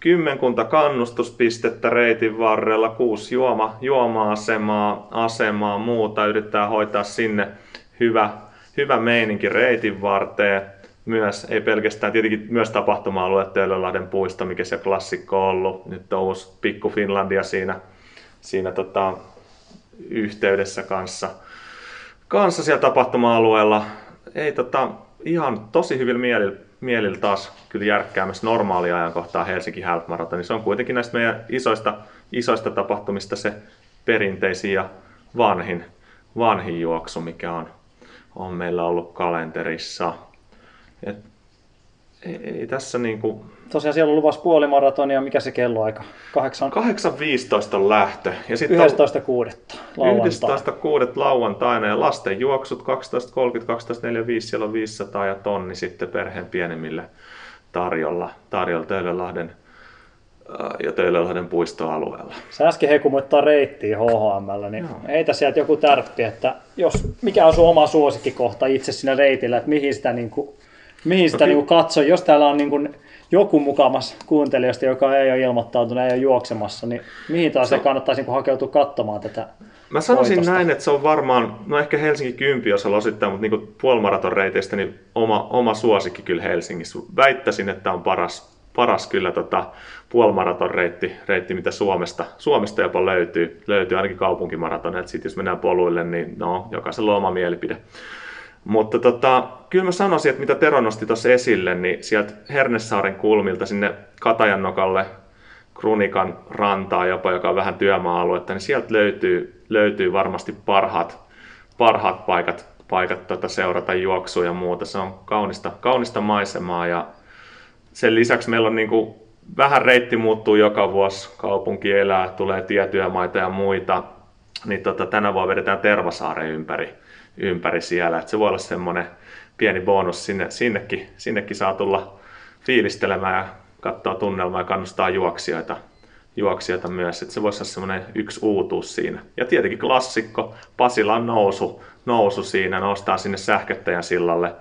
S4: kymmenkunta kannustuspistettä reitin varrella, kuusi juoma, juoma-asemaa, asemaa, muuta. Yrittää hoitaa sinne hyvä, hyvä meininki reitin varteen. Myös, ei pelkästään, tietenkin myös tapahtuma-alue Töölönlahden puisto, mikä se klassikko on ollut. Nyt on uusi Pikku Finlandia siinä, siinä tota, yhteydessä kanssa. Kanssa siellä tapahtuma-alueella. Ei tota, ihan tosi hyvillä mielillä, mielillä taas kyllä järkkäämässä normaalia ajankohtaa Helsinki Half Marathon. Se on kuitenkin näistä meidän isoista, isoista tapahtumista se perinteisin ja vanhin, vanhin juoksu, mikä on, on meillä ollut kalenterissa. Et, ei, ei tässä niinku,
S3: Tosiaan siellä on luvassa puolimaratonia, mikä se kelloaika? 8,
S4: 8.15 on lähtö. Ja sitten on
S3: 11.6. lauantai.
S4: 11.6. lauantaina ja lasten juoksut 12.30, 12.45, siellä on 500 ja tonni sitten perheen pienemmille tarjolla, tarjolla Töölönlahden äh, ja Töölönlahden puistoalueella.
S3: Sä äsken hekumuittaa reittiä HHMllä, niin heitä sieltä joku tärppi, että jos, mikä on sun oma suosikkikohta itse siinä reitillä, että mihin sitä, niin kuin, mihin sitä
S4: No
S3: niin kuin katsoo, jos täällä on niin kuin joku mukamas kuuntelijoista, joka ei ole ilmoittautunut, ei ole juoksemassa, niin mihin taas se kannattaisi niin kuin hakeutua katsomaan tätä
S4: Mä sanoisin
S3: voitosta?
S4: näin, että se on varmaan, no ehkä Helsinki 10 osalla osittain, mutta niin puolimaraton reiteistä niin oma, oma suosikki kyllä Helsingissä. Väittäisin, että on paras, paras kyllä tota puolimaraton reitti, reitti, mitä Suomesta, Suomesta jopa löytyy, löytyy ainakin kaupunkimaratoneet. Sitten jos mennään poluille, niin no, jokaisella on oma mielipide. Mutta tota, kyllä mä sanoisin, että mitä Tero nosti tuossa esille, niin sieltä Hernesaaren kulmilta sinne Katajannokalle, Krunikan rantaa jopa, joka on vähän työmaa-aluetta, niin sieltä löytyy, löytyy varmasti parhaat, parhaat paikat, paikat tota seurata juoksua ja muuta. Se on kaunista, kaunista maisemaa ja sen lisäksi meillä on niin kuin, vähän reitti muuttuu joka vuosi, kaupunki elää, tulee tietyömaita ja muita, niin tota, tänä vuonna vedetään Tervasaaren ympäri, ympäri siellä. Et se voi olla semmoinen pieni bonus sinne, sinnekin, sinnekin saa tulla fiilistelemään ja katsoa tunnelmaa ja kannustaa juoksijoita, juoksijoita myös. Et se voisi olla semmoinen yksi uutuus siinä. Ja tietenkin klassikko, Pasilan nousu, nousu siinä, nostaa sinne sähköttäjän sillalle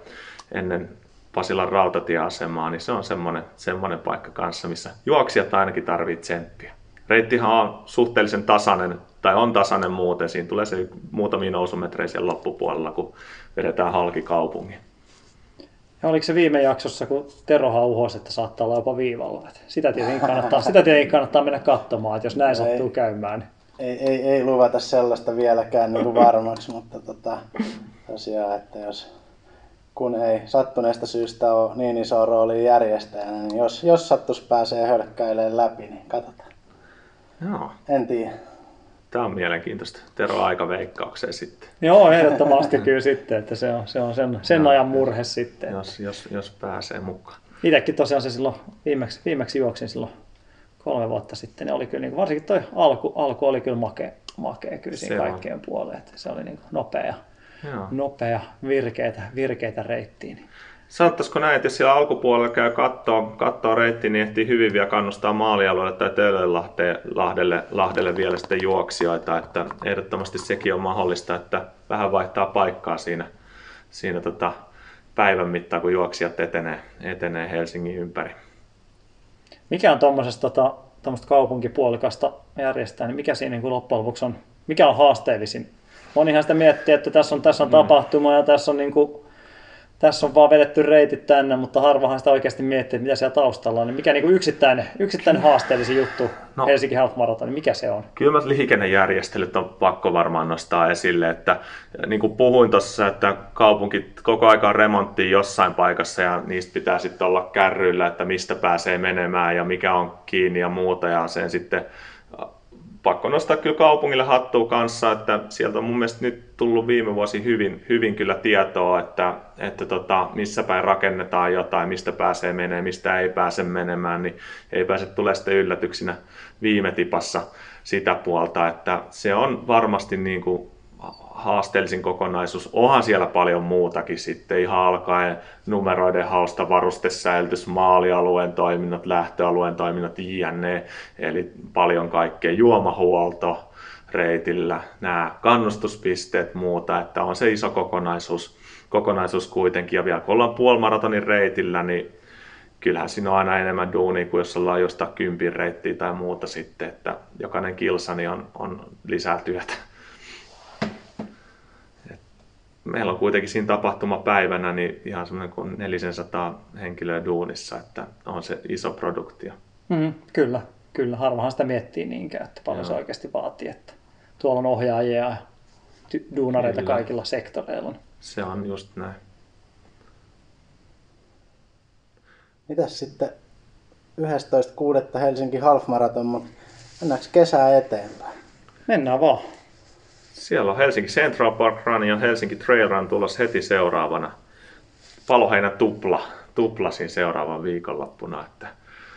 S4: ennen Pasilan rautatieasemaa, niin se on semmoinen, semmoinen paikka kanssa, missä juoksijat ainakin tarvitsee tsemppiä. Reittihan on suhteellisen tasainen, tai on tasainen muuten, siinä tulee se muutamia nousumetrejä siellä loppupuolella, kun vedetään halki kaupungin.
S3: Ja oliko se viime jaksossa, kun Tero hauhoisi, että saattaa olla jopa viivalla? Et sitä, tietenkin kannattaa, sitä tietenkin kannattaa mennä katsomaan, että jos näin
S5: Ei.
S3: sattuu käymään. Niin.
S5: Ei, ei, ei luvata sellaista vieläkään niin kuin varmaksi, mutta tota, tosiaan, että jos kun ei sattuneesta syystä ole niin iso rooli järjestäjänä, niin jos, jos sattus pääsee hölkkäilemään läpi, niin katsotaan.
S4: Joo,
S5: En tiedä.
S4: Tämä on mielenkiintoista. Tero aika veikkaukseen sitten,
S3: Joo, ehdottomasti kyllä sitten, että se on, se on sen, sen
S4: Joo.
S3: ajan murhe sitten.
S4: jos, jos, jos pääsee mukaan.
S3: Itsekin tosiaan se silloin viimeksi, viimeksi juoksin silloin kolme vuotta sitten, niin oli kyllä, niin kuin, varsinkin toi alku, alku oli kyllä makea, makea kyllä siinä
S4: Se
S3: kaikkeen puoleen, että se oli niin kuin nopea,
S4: Joo.
S3: nopea virkeitä, virkeitä reittiä. Niin
S4: Sanottaisiko näin, että jos siellä alkupuolella käy kattoo, kattoo reitti, niin ehtii hyvin vielä kannustaa maalialueelle tai Töölönlahdelle Lahdelle, Lahdelle vielä sitten juoksijoita. Että ehdottomasti sekin on mahdollista, että vähän vaihtaa paikkaa siinä, siinä tota päivän mittaan, kun juoksijat etenee, etenee Helsingin ympäri.
S3: Mikä on tuommoisesta tota, kaupunkipuolikasta järjestää, niin mikä siinä niin loppujen lopuksi on, mikä on haasteellisin? Monihan sitä miettii, että tässä on, tässä on mm. tapahtuma ja tässä on niin kuin tässä on vaan vedetty reitit tänne, mutta harvahan sitä oikeasti miettii, että mitä siellä taustalla on. Niin mikä niin yksittäinen, yksittäinen [laughs] haasteellisin juttu no, Helsinki Half Marathon, niin mikä se on?
S4: Kyllä liikennejärjestelyt on pakko varmaan nostaa esille, että niin kuin puhuin tuossa, että kaupunki koko aika on remonttiin jossain paikassa ja niistä pitää sitten olla kärryillä, että mistä pääsee menemään ja mikä on kiinni ja muuta ja sen sitten pakko nostaa kyllä kaupungille hattua kanssa, että sieltä on mun mielestä nyt tullut viime vuosi hyvin, hyvin kyllä tietoa, että, että tota, missä päin rakennetaan jotain, mistä pääsee menemään, mistä ei pääse menemään, niin ei pääse tulee sitten yllätyksinä viime tipassa sitä puolta, että se on varmasti niin kuin haasteellisin kokonaisuus. Onhan siellä paljon muutakin sitten, ihan alkaen numeroiden hausta, varustesäilytys, maalialueen toiminnot, lähtöalueen toiminnot, jne. Eli paljon kaikkea, juomahuolto reitillä, nämä kannustuspisteet, muuta, että on se iso kokonaisuus, kokonaisuus kuitenkin. Ja vielä kun ollaan puolimaratonin reitillä, niin kyllähän siinä on aina enemmän duunia kuin jos ollaan jostain kympin reittiä tai muuta sitten, että jokainen kilsani on, on lisää työtä meillä on kuitenkin siinä tapahtumapäivänä niin ihan semmoinen kuin 400 henkilöä duunissa, että on se iso produktio.
S3: Mm, kyllä, kyllä. Harvahan sitä miettii niinkään, että paljon Joo. se oikeasti vaatii, että tuolla on ohjaajia ja duunareita kyllä. kaikilla sektoreilla.
S4: Se on just näin.
S5: Mitäs sitten 11.6. Helsinki Half Marathon, mutta mennäänkö kesää eteenpäin?
S3: Mennään vaan.
S4: Siellä on Helsinki Central Park Run ja Helsinki Trail Run tulossa heti seuraavana. Paloheinä tupla, tuplasin seuraavan viikonloppuna. Että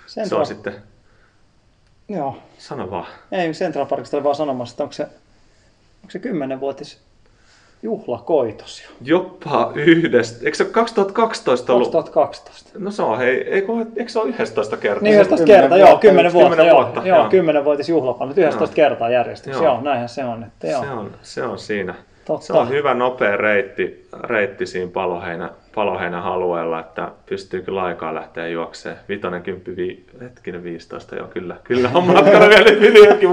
S4: Central... Se on sitten...
S3: Joo.
S4: Sano vaan.
S3: Ei, Central Parkista oli vaan sanomassa, että onko se, onko se 10-vuotis juhlakoitos jo.
S4: Jopa yhdestä. Eikö se 2012
S3: ollut? 2012.
S4: No se on, hei, eikö, eikö se ole 11 kertaa?
S3: Niin 11 kertaa, joo, 10 vuotta, 10 vuotta, joo, joo. 10 vuotis juhlapa, nyt 11 joo. kertaa järjestyksessä, joo. joo, näinhän se on. Että, joo.
S4: Se on, se on siinä. Totta. Se on hyvä nopea reitti, reitti siinä paloheinä, paloheinä alueella, että pystyy kyllä aikaa lähteä juokseen. Vitonen, kymppi, vi, hetkinen 15, joo kyllä. Kyllä on matkana vielä, piti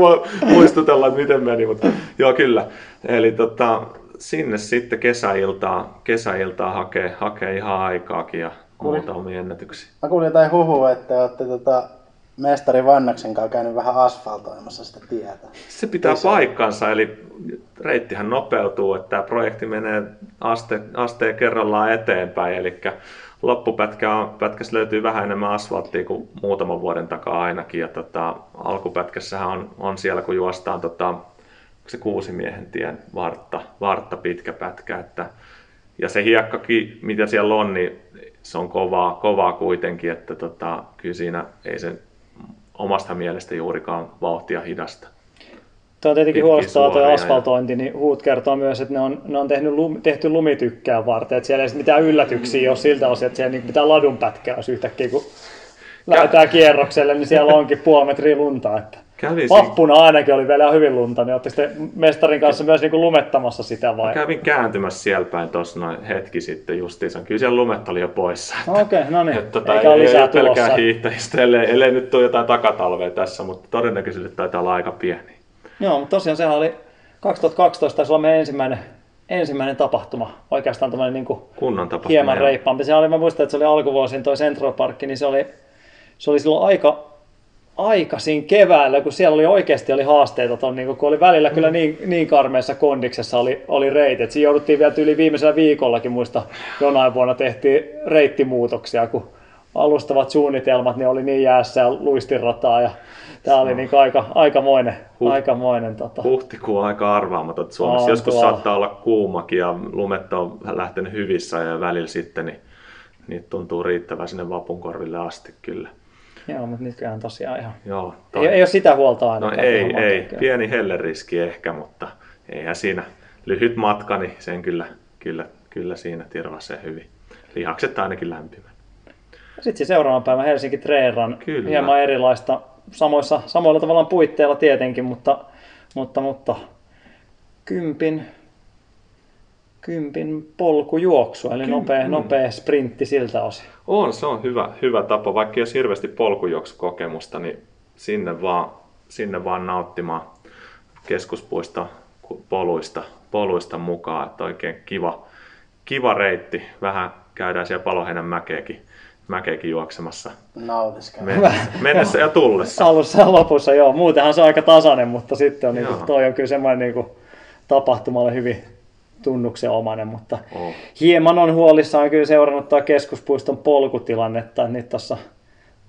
S4: muistutella, että miten meni, mutta joo kyllä. Eli tota, sinne sitten kesäiltaa, kesäiltaa hakee, hakee ihan aikaakin ja muuta omia ennätyksiä.
S5: Mä kuulin jotain huhua, että olette tota mestari Vannaksen kanssa käynyt vähän asfaltoimassa sitä tietä.
S4: Se pitää Iso. paikkansa, eli reittihän nopeutuu, että tämä projekti menee aste, asteen kerrallaan eteenpäin, eli loppupätkä on, pätkässä löytyy vähän enemmän asfalttia kuin muutaman vuoden takaa ainakin, ja tota, alkupätkässähän on, on siellä, kun juostaan tota, se kuusi miehen tien vartta, vartta pitkä pätkä. Että, ja se hiekkakin, mitä siellä on, niin se on kovaa, kovaa kuitenkin, että tota, kyllä siinä ei se omasta mielestä juurikaan vauhtia hidasta.
S3: On tietenkin huolestava tuo asfaltointi, niin Huut kertoo myös, että ne on, ne on tehnyt, tehty lumitykkään varten, että siellä ei mitään yllätyksiä ole siltä osin, että siellä niin mitään ladun pätkää olisi yhtäkkiä, kun lähdetään kierrokselle, niin siellä onkin puoli metriä lunta. Että. Kävisin. Vappuna ainakin oli vielä hyvin lunta, niin olette sitten mestarin kanssa myös niin kuin lumettamassa sitä vai?
S4: Mä kävin kääntymässä siellä päin tuossa noin hetki sitten justiinsa. Kyllä siellä lumet oli jo poissa.
S3: Okei, okay, no niin.
S4: Että, tota, Eikä ei, lisää ei pelkää hiihtäjistä, ellei, ellei nyt tule jotain takatalvea tässä, mutta todennäköisesti taitaa olla aika pieni.
S3: Joo, mutta tosiaan sehän oli 2012 taisi olla meidän ensimmäinen, ensimmäinen tapahtuma, oikeastaan tämmöinen niin kuin
S4: Kunnon tapahtuma,
S3: hieman reippaampi. Se oli, mä muistan, että se oli alkuvuosin toi Central Park, niin se oli, se oli silloin aika aikaisin keväällä, kun siellä oli oikeasti oli haasteita, ton, niin kun oli välillä kyllä niin, niin karmeessa kondiksessa oli, oli reitit. Siinä jouduttiin vielä yli viimeisellä viikollakin, muista jonain vuonna tehtiin reittimuutoksia, kun alustavat suunnitelmat niin oli niin jäässä ja luistinrataa ja tämä oli niin aika, aikamoinen. Huh, aikamoinen tota.
S4: Huhtikuu aika arvaamaton Suomessa. On, Joskus tuolla. saattaa olla kuumakin ja lumet on lähtenyt hyvissä ja välillä sitten niin niitä tuntuu riittävän sinne vapunkorville asti kyllä.
S3: Joo, mutta nykyään tosiaan ihan... Joo, toi... ei, ei ole sitä huolta aina.
S4: No ei, ei. Kyllä. Pieni helleriski ehkä, mutta eihän siinä lyhyt matka, niin sen kyllä, kyllä, kyllä siinä tirvasee hyvin. lihakset ainakin lämpimät.
S3: Sitten se seuraavan päivän Helsinki Trailrun
S4: Kyllä.
S3: hieman erilaista, samoissa, samoilla tavallaan puitteilla tietenkin, mutta, mutta, mutta kympin, kympin polkujuoksu, eli nopea,
S4: mm.
S3: nopea sprintti siltä osin.
S4: On, se on hyvä, hyvä tapa, vaikka olisi hirveästi polkujuoksukokemusta, niin sinne vaan, sinne vaan nauttimaan keskuspuista poluista, poluista mukaan, että oikein kiva, kiva reitti. Vähän käydään siellä Paloheinän mäkeäkin, mäkeäkin juoksemassa
S5: Nautiskella.
S4: mennessä, ja tullessa.
S3: Alussa ja lopussa, joo. Muutenhan se on aika tasainen, mutta sitten on, niin kuin, toi on kyllä semmoinen niin kuin, tapahtumalle hyvin tunnuksenomainen, mutta
S4: Oh.
S3: hieman on huolissaan kyllä seurannut tuo keskuspuiston polkutilannetta, että nyt tuossa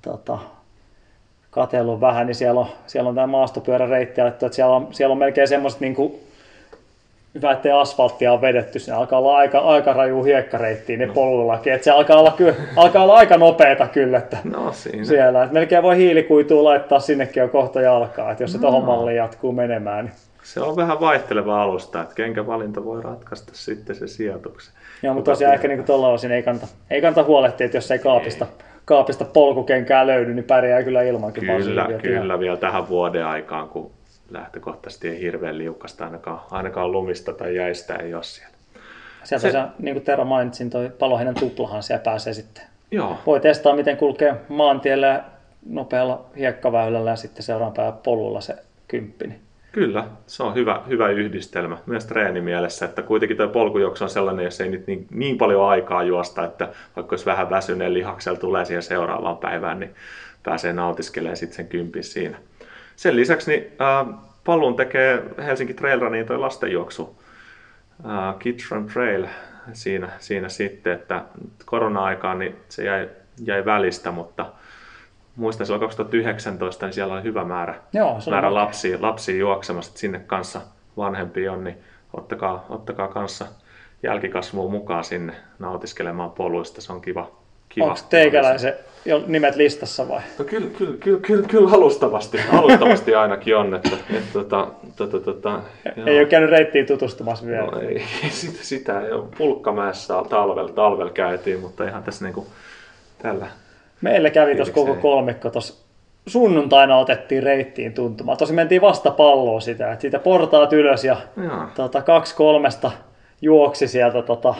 S3: tota, katsellut vähän, niin siellä on, siellä on tämä maastopyöräreitti että siellä on, siellä on melkein semmoista niin kuin, hyvä, ettei asfalttia on vedetty, se alkaa olla aika, aika raju hiekkareittiin ne polullakin, että se alkaa olla, kyllä, alkaa olla aika nopeeta kyllä, että
S4: No siinä.
S3: siellä. Et melkein voi hiilikuitua laittaa sinnekin jo kohta jalkaa, että jos se tohon malliin jatkuu menemään. Niin.
S4: Se on vähän vaihteleva alusta, että kenkä valinta voi ratkaista sitten se sijoituksen.
S3: Joo, mutta tosiaan ehkä niin tuolla osin ei kannata, ei kannata huolehtia, että jos ei kaapista, kaapista polkukenkää löydy, niin pärjää kyllä ilmankin
S4: Kyllä,
S3: että
S4: kyllä
S3: ihan-
S4: vielä tähän vuoden aikaan, kun lähtökohtaisesti ei hirveän liukasta ainakaan, ainakaan lumista tai jäistä ei ole siellä.
S3: Sieltä
S4: Se-
S3: se... niin kuin Tero mainitsin, toi paloheinen tuplahan siellä pääsee sitten.
S4: Joo,
S3: Voi testaa, miten kulkee maantiellä nopealla hiekkaväylällä ja sitten seuraavan polulla se kymppi.
S4: Kyllä, se on hyvä, hyvä yhdistelmä myös treenimielessä, että kuitenkin tuo polkujuoksu on sellainen, jos ei nyt niin, niin paljon aikaa juosta, että vaikka jos vähän väsyneen lihaksella tulee siihen seuraavaan päivään, niin pääsee nautiskelemaan sitten sen kympin siinä. Sen lisäksi niin, äh, paluun tekee Helsinki Trail Runin toi lastenjuoksu äh, Kids Run Trail siinä, siinä sitten, että korona-aikaan niin se jäi, jäi välistä, mutta muistan silloin 2019, niin siellä oli hyvä määrä,
S3: Joo, se
S4: määrä lapsia, lapsia juoksemassa, että sinne kanssa vanhempi on, niin ottakaa, ottakaa kanssa jälkikasvua mukaan sinne nautiskelemaan poluista, se on kiva. kiva.
S3: Onko teikäläisen jo nimet listassa vai?
S4: No kyllä, kyllä, kyllä, kyllä, kyllä alustavasti, alustavasti ainakin on, että, että tota, tota, tota, joo.
S3: Ei ole käynyt reittiin tutustumassa vielä.
S4: No, ei, [laughs] sitä, sitä ei ole. Pulkkamäessä talvella, talvella käytiin, mutta ihan tässä niinku tällä.
S3: Meillä kävi tuossa koko kolmikko tuossa sunnuntaina otettiin reittiin tuntumaan. Tosi mentiin vasta palloa sitä, että siitä portaat ylös ja tota, kaksi kolmesta juoksi sieltä tota,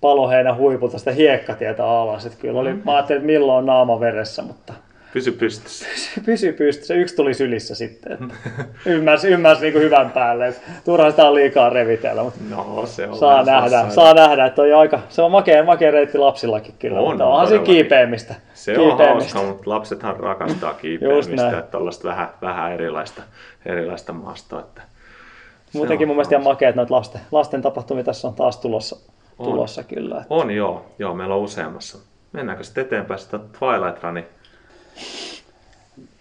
S3: paloheinän huipulta sitä hiekkatietä alas. Et kyllä oli, mä ajattelin, että milloin on naama veressä, mutta [laughs]
S4: Pysy pystyssä.
S3: se pysyi pystyssä. Yksi tuli sylissä sitten. Että [laughs] ymmärsi, ymmärsi niin hyvän päälle. että Turhaan sitä on liikaa revitellä, mutta
S4: No se on
S3: saa nähdä,
S4: sassaan.
S3: saa nähdä, että on aika, se on makea, makea reitti lapsillakin kyllä,
S4: On,
S3: mutta
S4: on
S3: onhan
S4: todellakin.
S3: kiipeämistä.
S4: Se on
S3: kiipeämistä.
S4: hauska, mutta lapsethan rakastaa kiipeämistä
S3: näin.
S4: ja tuollaista vähän, vähän erilaista, erilaista maastoa. Että se
S3: Muutenkin
S4: on
S3: mun mielestä ihan makea, että noita lasten, lasten tapahtumia tässä on taas tulossa,
S4: On.
S3: tulossa kyllä. että-
S4: On joo, joo, meillä on useammassa. Mennäänkö sitten eteenpäin sitä Twilight Runin?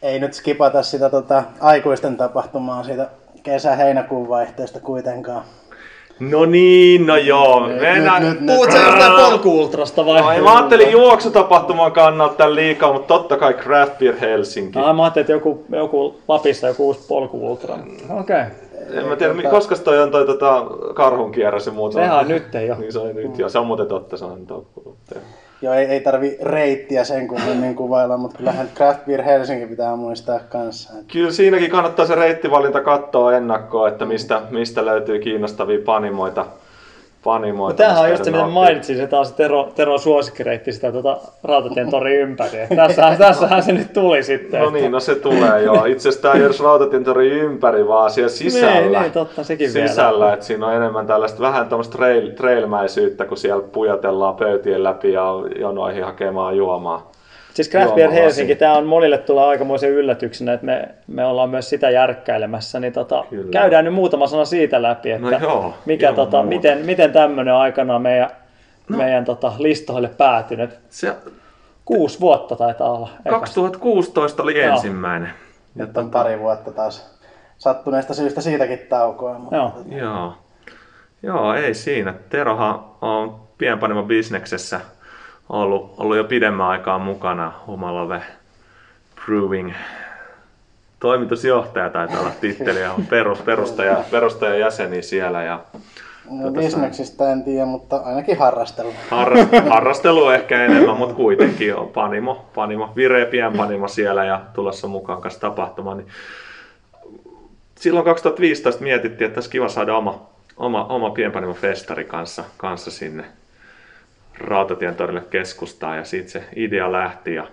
S5: Ei nyt skipata sitä tota, aikuisten tapahtumaa siitä kesä-heinäkuun vaihteesta kuitenkaan.
S4: No niin, no joo. Mennään.
S5: nyt, nyt,
S3: Puhut sä jostain polku-ultrasta vai?
S4: No, ei, mä ajattelin juoksutapahtuman kannalta tämän liikaa, mutta totta kai Craft Beer Helsinki.
S3: Ah, mä ajattelin, että joku, joku Lapissa joku uusi polku-ultra. Okei. Okay.
S4: En mä tiedä, koska toi on toi tota, karhun kierros ja muuta.
S3: Sehän on nyt jo.
S4: Niin se on nyt jo. Se on muuten totta, se on totta.
S5: Joo, ei, ei tarvi reittiä sen kummemmin kuvailla, mutta kyllähän Craft Beer Helsinki pitää muistaa kanssa.
S4: Kyllä siinäkin kannattaa se reittivalinta katsoa ennakkoon, että mistä, mistä löytyy kiinnostavia panimoita. Panimoita
S3: No, tämähän on just se, mitä mainitsin, se taas Tero, Teron suosikkireitti sitä tuota, Rautatien torin ympäri. Tässähän, tässähän se nyt tuli sitten.
S4: No
S3: että-
S4: niin, no se tulee joo. Itse asiassa tämä ei edes Rautatientori ympäri, vaan siellä sisällä.
S3: Niin, niin, totta, sekin vielä.
S4: sisällä, että siinä on enemmän tällaista vähän tämmöistä trail, trailmäisyyttä, kun siellä pujatellaan pöytien läpi ja jonoihin hakemaan juomaa.
S3: Siis Craft Beer. Helsinki, tämä on monille tulee aikamoisen yllätyksenä, että me, me ollaan myös sitä järkkäilemässä, niin tota,
S4: Kyllä.
S3: käydään nyt muutama sana siitä läpi, että
S4: No joo,
S3: mikä,
S4: ilman
S3: tota,
S4: muuta.
S3: miten, miten tämmöinen aikanaan meidän, no. meidän tota, listoille päätynyt.
S4: Se
S3: Kuusi vuotta taitaa olla. eka.
S4: 2016 oli
S3: Joo.
S4: ensimmäinen.
S5: Nyt on pari vuotta taas sattuneesta syystä siitäkin taukoa. Mutta
S3: Joo.
S4: Joo. Joo, ei siinä. Terohan on pienpanimo bisneksessä ollut, ollut jo pidemmän aikaa mukana Humalove Brewing. Toimitusjohtaja taitaa olla titteli ja on perus, perustaja, perustaja jäseni siellä. Ja
S5: No,
S4: Tota,
S5: bisneksistä en tiedä, mutta ainakin harrastella.
S4: Harrast, harrastelu ehkä enemmän, mutta kuitenkin on panimo, panimo, vireä pienpanimo siellä ja tulossa mukaan kanssa tapahtumaan. Niin silloin 2015 mietittiin, että olisi kiva saada oma, oma, oma pienpanimo festari kanssa, kanssa sinne Rautatien torille keskustaan ja siitä se idea lähti ja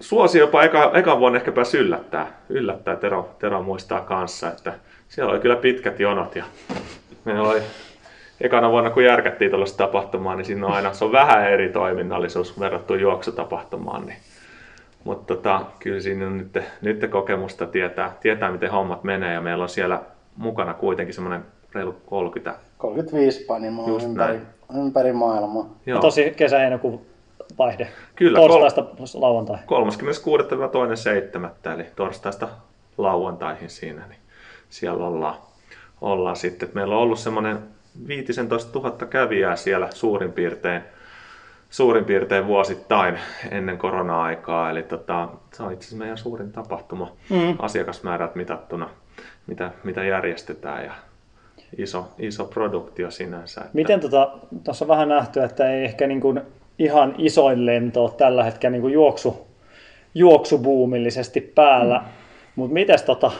S4: suosi jopa eka, ekan vuonna ehkä pääsi yllättää, yllättää Tero, Tero muistaa kanssa, että siellä oli kyllä pitkät jonot ja meillä oli ekana vuonna, kun järkättiin tuollaista tapahtumaa, niin siinä on aina, se on vähän eri toiminnallisuus verrattuna juoksutapahtumaan, niin mutta tota, kyllä siinä on nyt, nyt kokemusta tietää, tietää, miten hommat menee ja meillä on siellä mukana kuitenkin semmoinen reilu 30.
S5: 35 panimoa ympäri, ympäri maailmaa.
S3: Ja tosi kesä-heinäkuun vaihde.
S4: Kyllä,
S3: Torstaista lauantai.
S4: 36.2.7. eli torstaista lauantaihin siinä, niin siellä ollaan, ollaan sitten. Meillä on ollut semmoinen 15 000 kävijää siellä suurin piirtein, suurin piirtein vuosittain ennen korona-aikaa. Eli tota, se on itse asiassa meidän suurin tapahtuma mm. asiakasmäärät mitattuna, mitä, mitä järjestetään. Ja iso, iso produktio sinänsä. Että...
S3: Miten tuossa tota, on vähän nähty, että ei ehkä niin kuin ihan isoin lento ole tällä hetkellä niin kuin juoksu, juoksubuumillisesti päällä. Mm. Mutta mitäs, tota,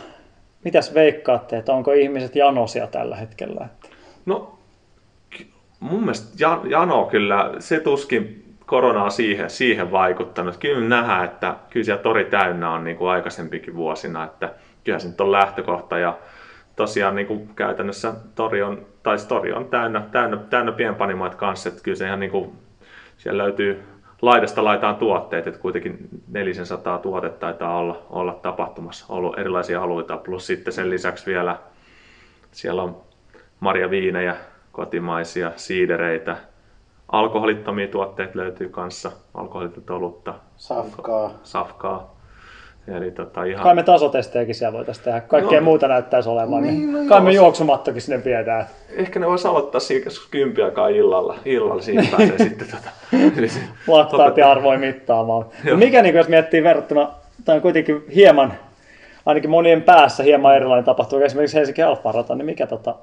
S3: mitäs veikkaatte, että onko ihmiset janosia tällä hetkellä?
S4: No mun mielestä jano kyllä, se tuskin korona on siihen, siihen vaikuttanut. Kyllä nähdään, että kyllä siellä tori täynnä on niin kuin aikaisempikin vuosina, että kyllä se nyt on lähtökohta ja tosiaan niin kuin käytännössä tori on, tai tori on täynnä, täynnä, täynnä pienpanimoita kanssa, että kyllä se ihan niin kuin, siellä löytyy laidasta laitaan tuotteet, että kuitenkin 400 tuotetta taitaa olla, olla tapahtumassa, ollut erilaisia alueita, plus sitten sen lisäksi vielä siellä on marjaviinejä, kotimaisia siidereitä, alkoholittomia tuotteita löytyy kanssa, alkoholitonta olutta,
S5: safkaa.
S4: safkaa. Eli tota ihan...
S3: Kai me tasotestejäkin siellä voitaisiin tehdä. Kaikkea no, muuta näyttäisi olevan. Niin, niin no kai joo. me juoksumattokin sinne viedään.
S4: Ehkä ne voisi aloittaa siinä kympi aikaa illalla. Illalla siinä pääsee [laughs] sitten tota... [laughs]
S3: Laktaatti arvoin mittaamaan. [laughs] Mikä niin jos miettii verrattuna, tämä on kuitenkin hieman, ainakin monien päässä hieman erilainen tapahtuma, esimerkiksi Helsinki Alfa-rata, niin mikä, tota,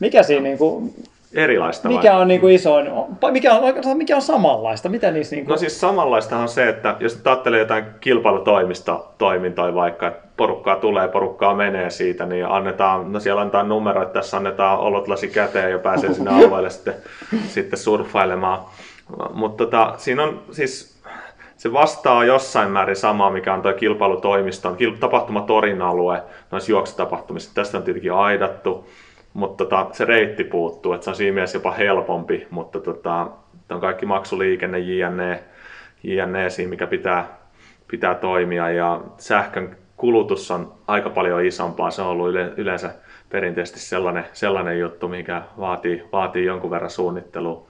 S3: mikä siinä niin kuin,
S4: erilaista
S3: Mikä vai? on niin kuin isoin, mikä on, mikä on samanlaista? Mitä niissä niin kuin...
S4: No siis samanlaista on se, että jos ajattelee jotain kilpailutoimista toimintoja vaikka, että porukkaa tulee, porukkaa menee siitä, niin annetaan, no siellä annetaan numeroita, tässä annetaan olotlasi käteen ja pääsee sinne alueelle sitten, sitten surffailemaan. Mutta tota, siinä on siis se vastaa jossain määrin samaa, mikä on tuo kilpailutoimiston, tapahtumatorin alue noissa juoksutapahtumissa. Tästä on tietenkin aidattu mutta tota, se reitti puuttuu, että se on siinä mielessä jopa helpompi, mutta tota, on kaikki maksuliikenne, JNE, JNE siinä, mikä pitää, pitää toimia ja sähkön kulutus on aika paljon isompaa. Se on ollut yleensä perinteisesti sellainen, sellainen juttu, mikä vaatii, vaatii jonkun verran suunnittelua,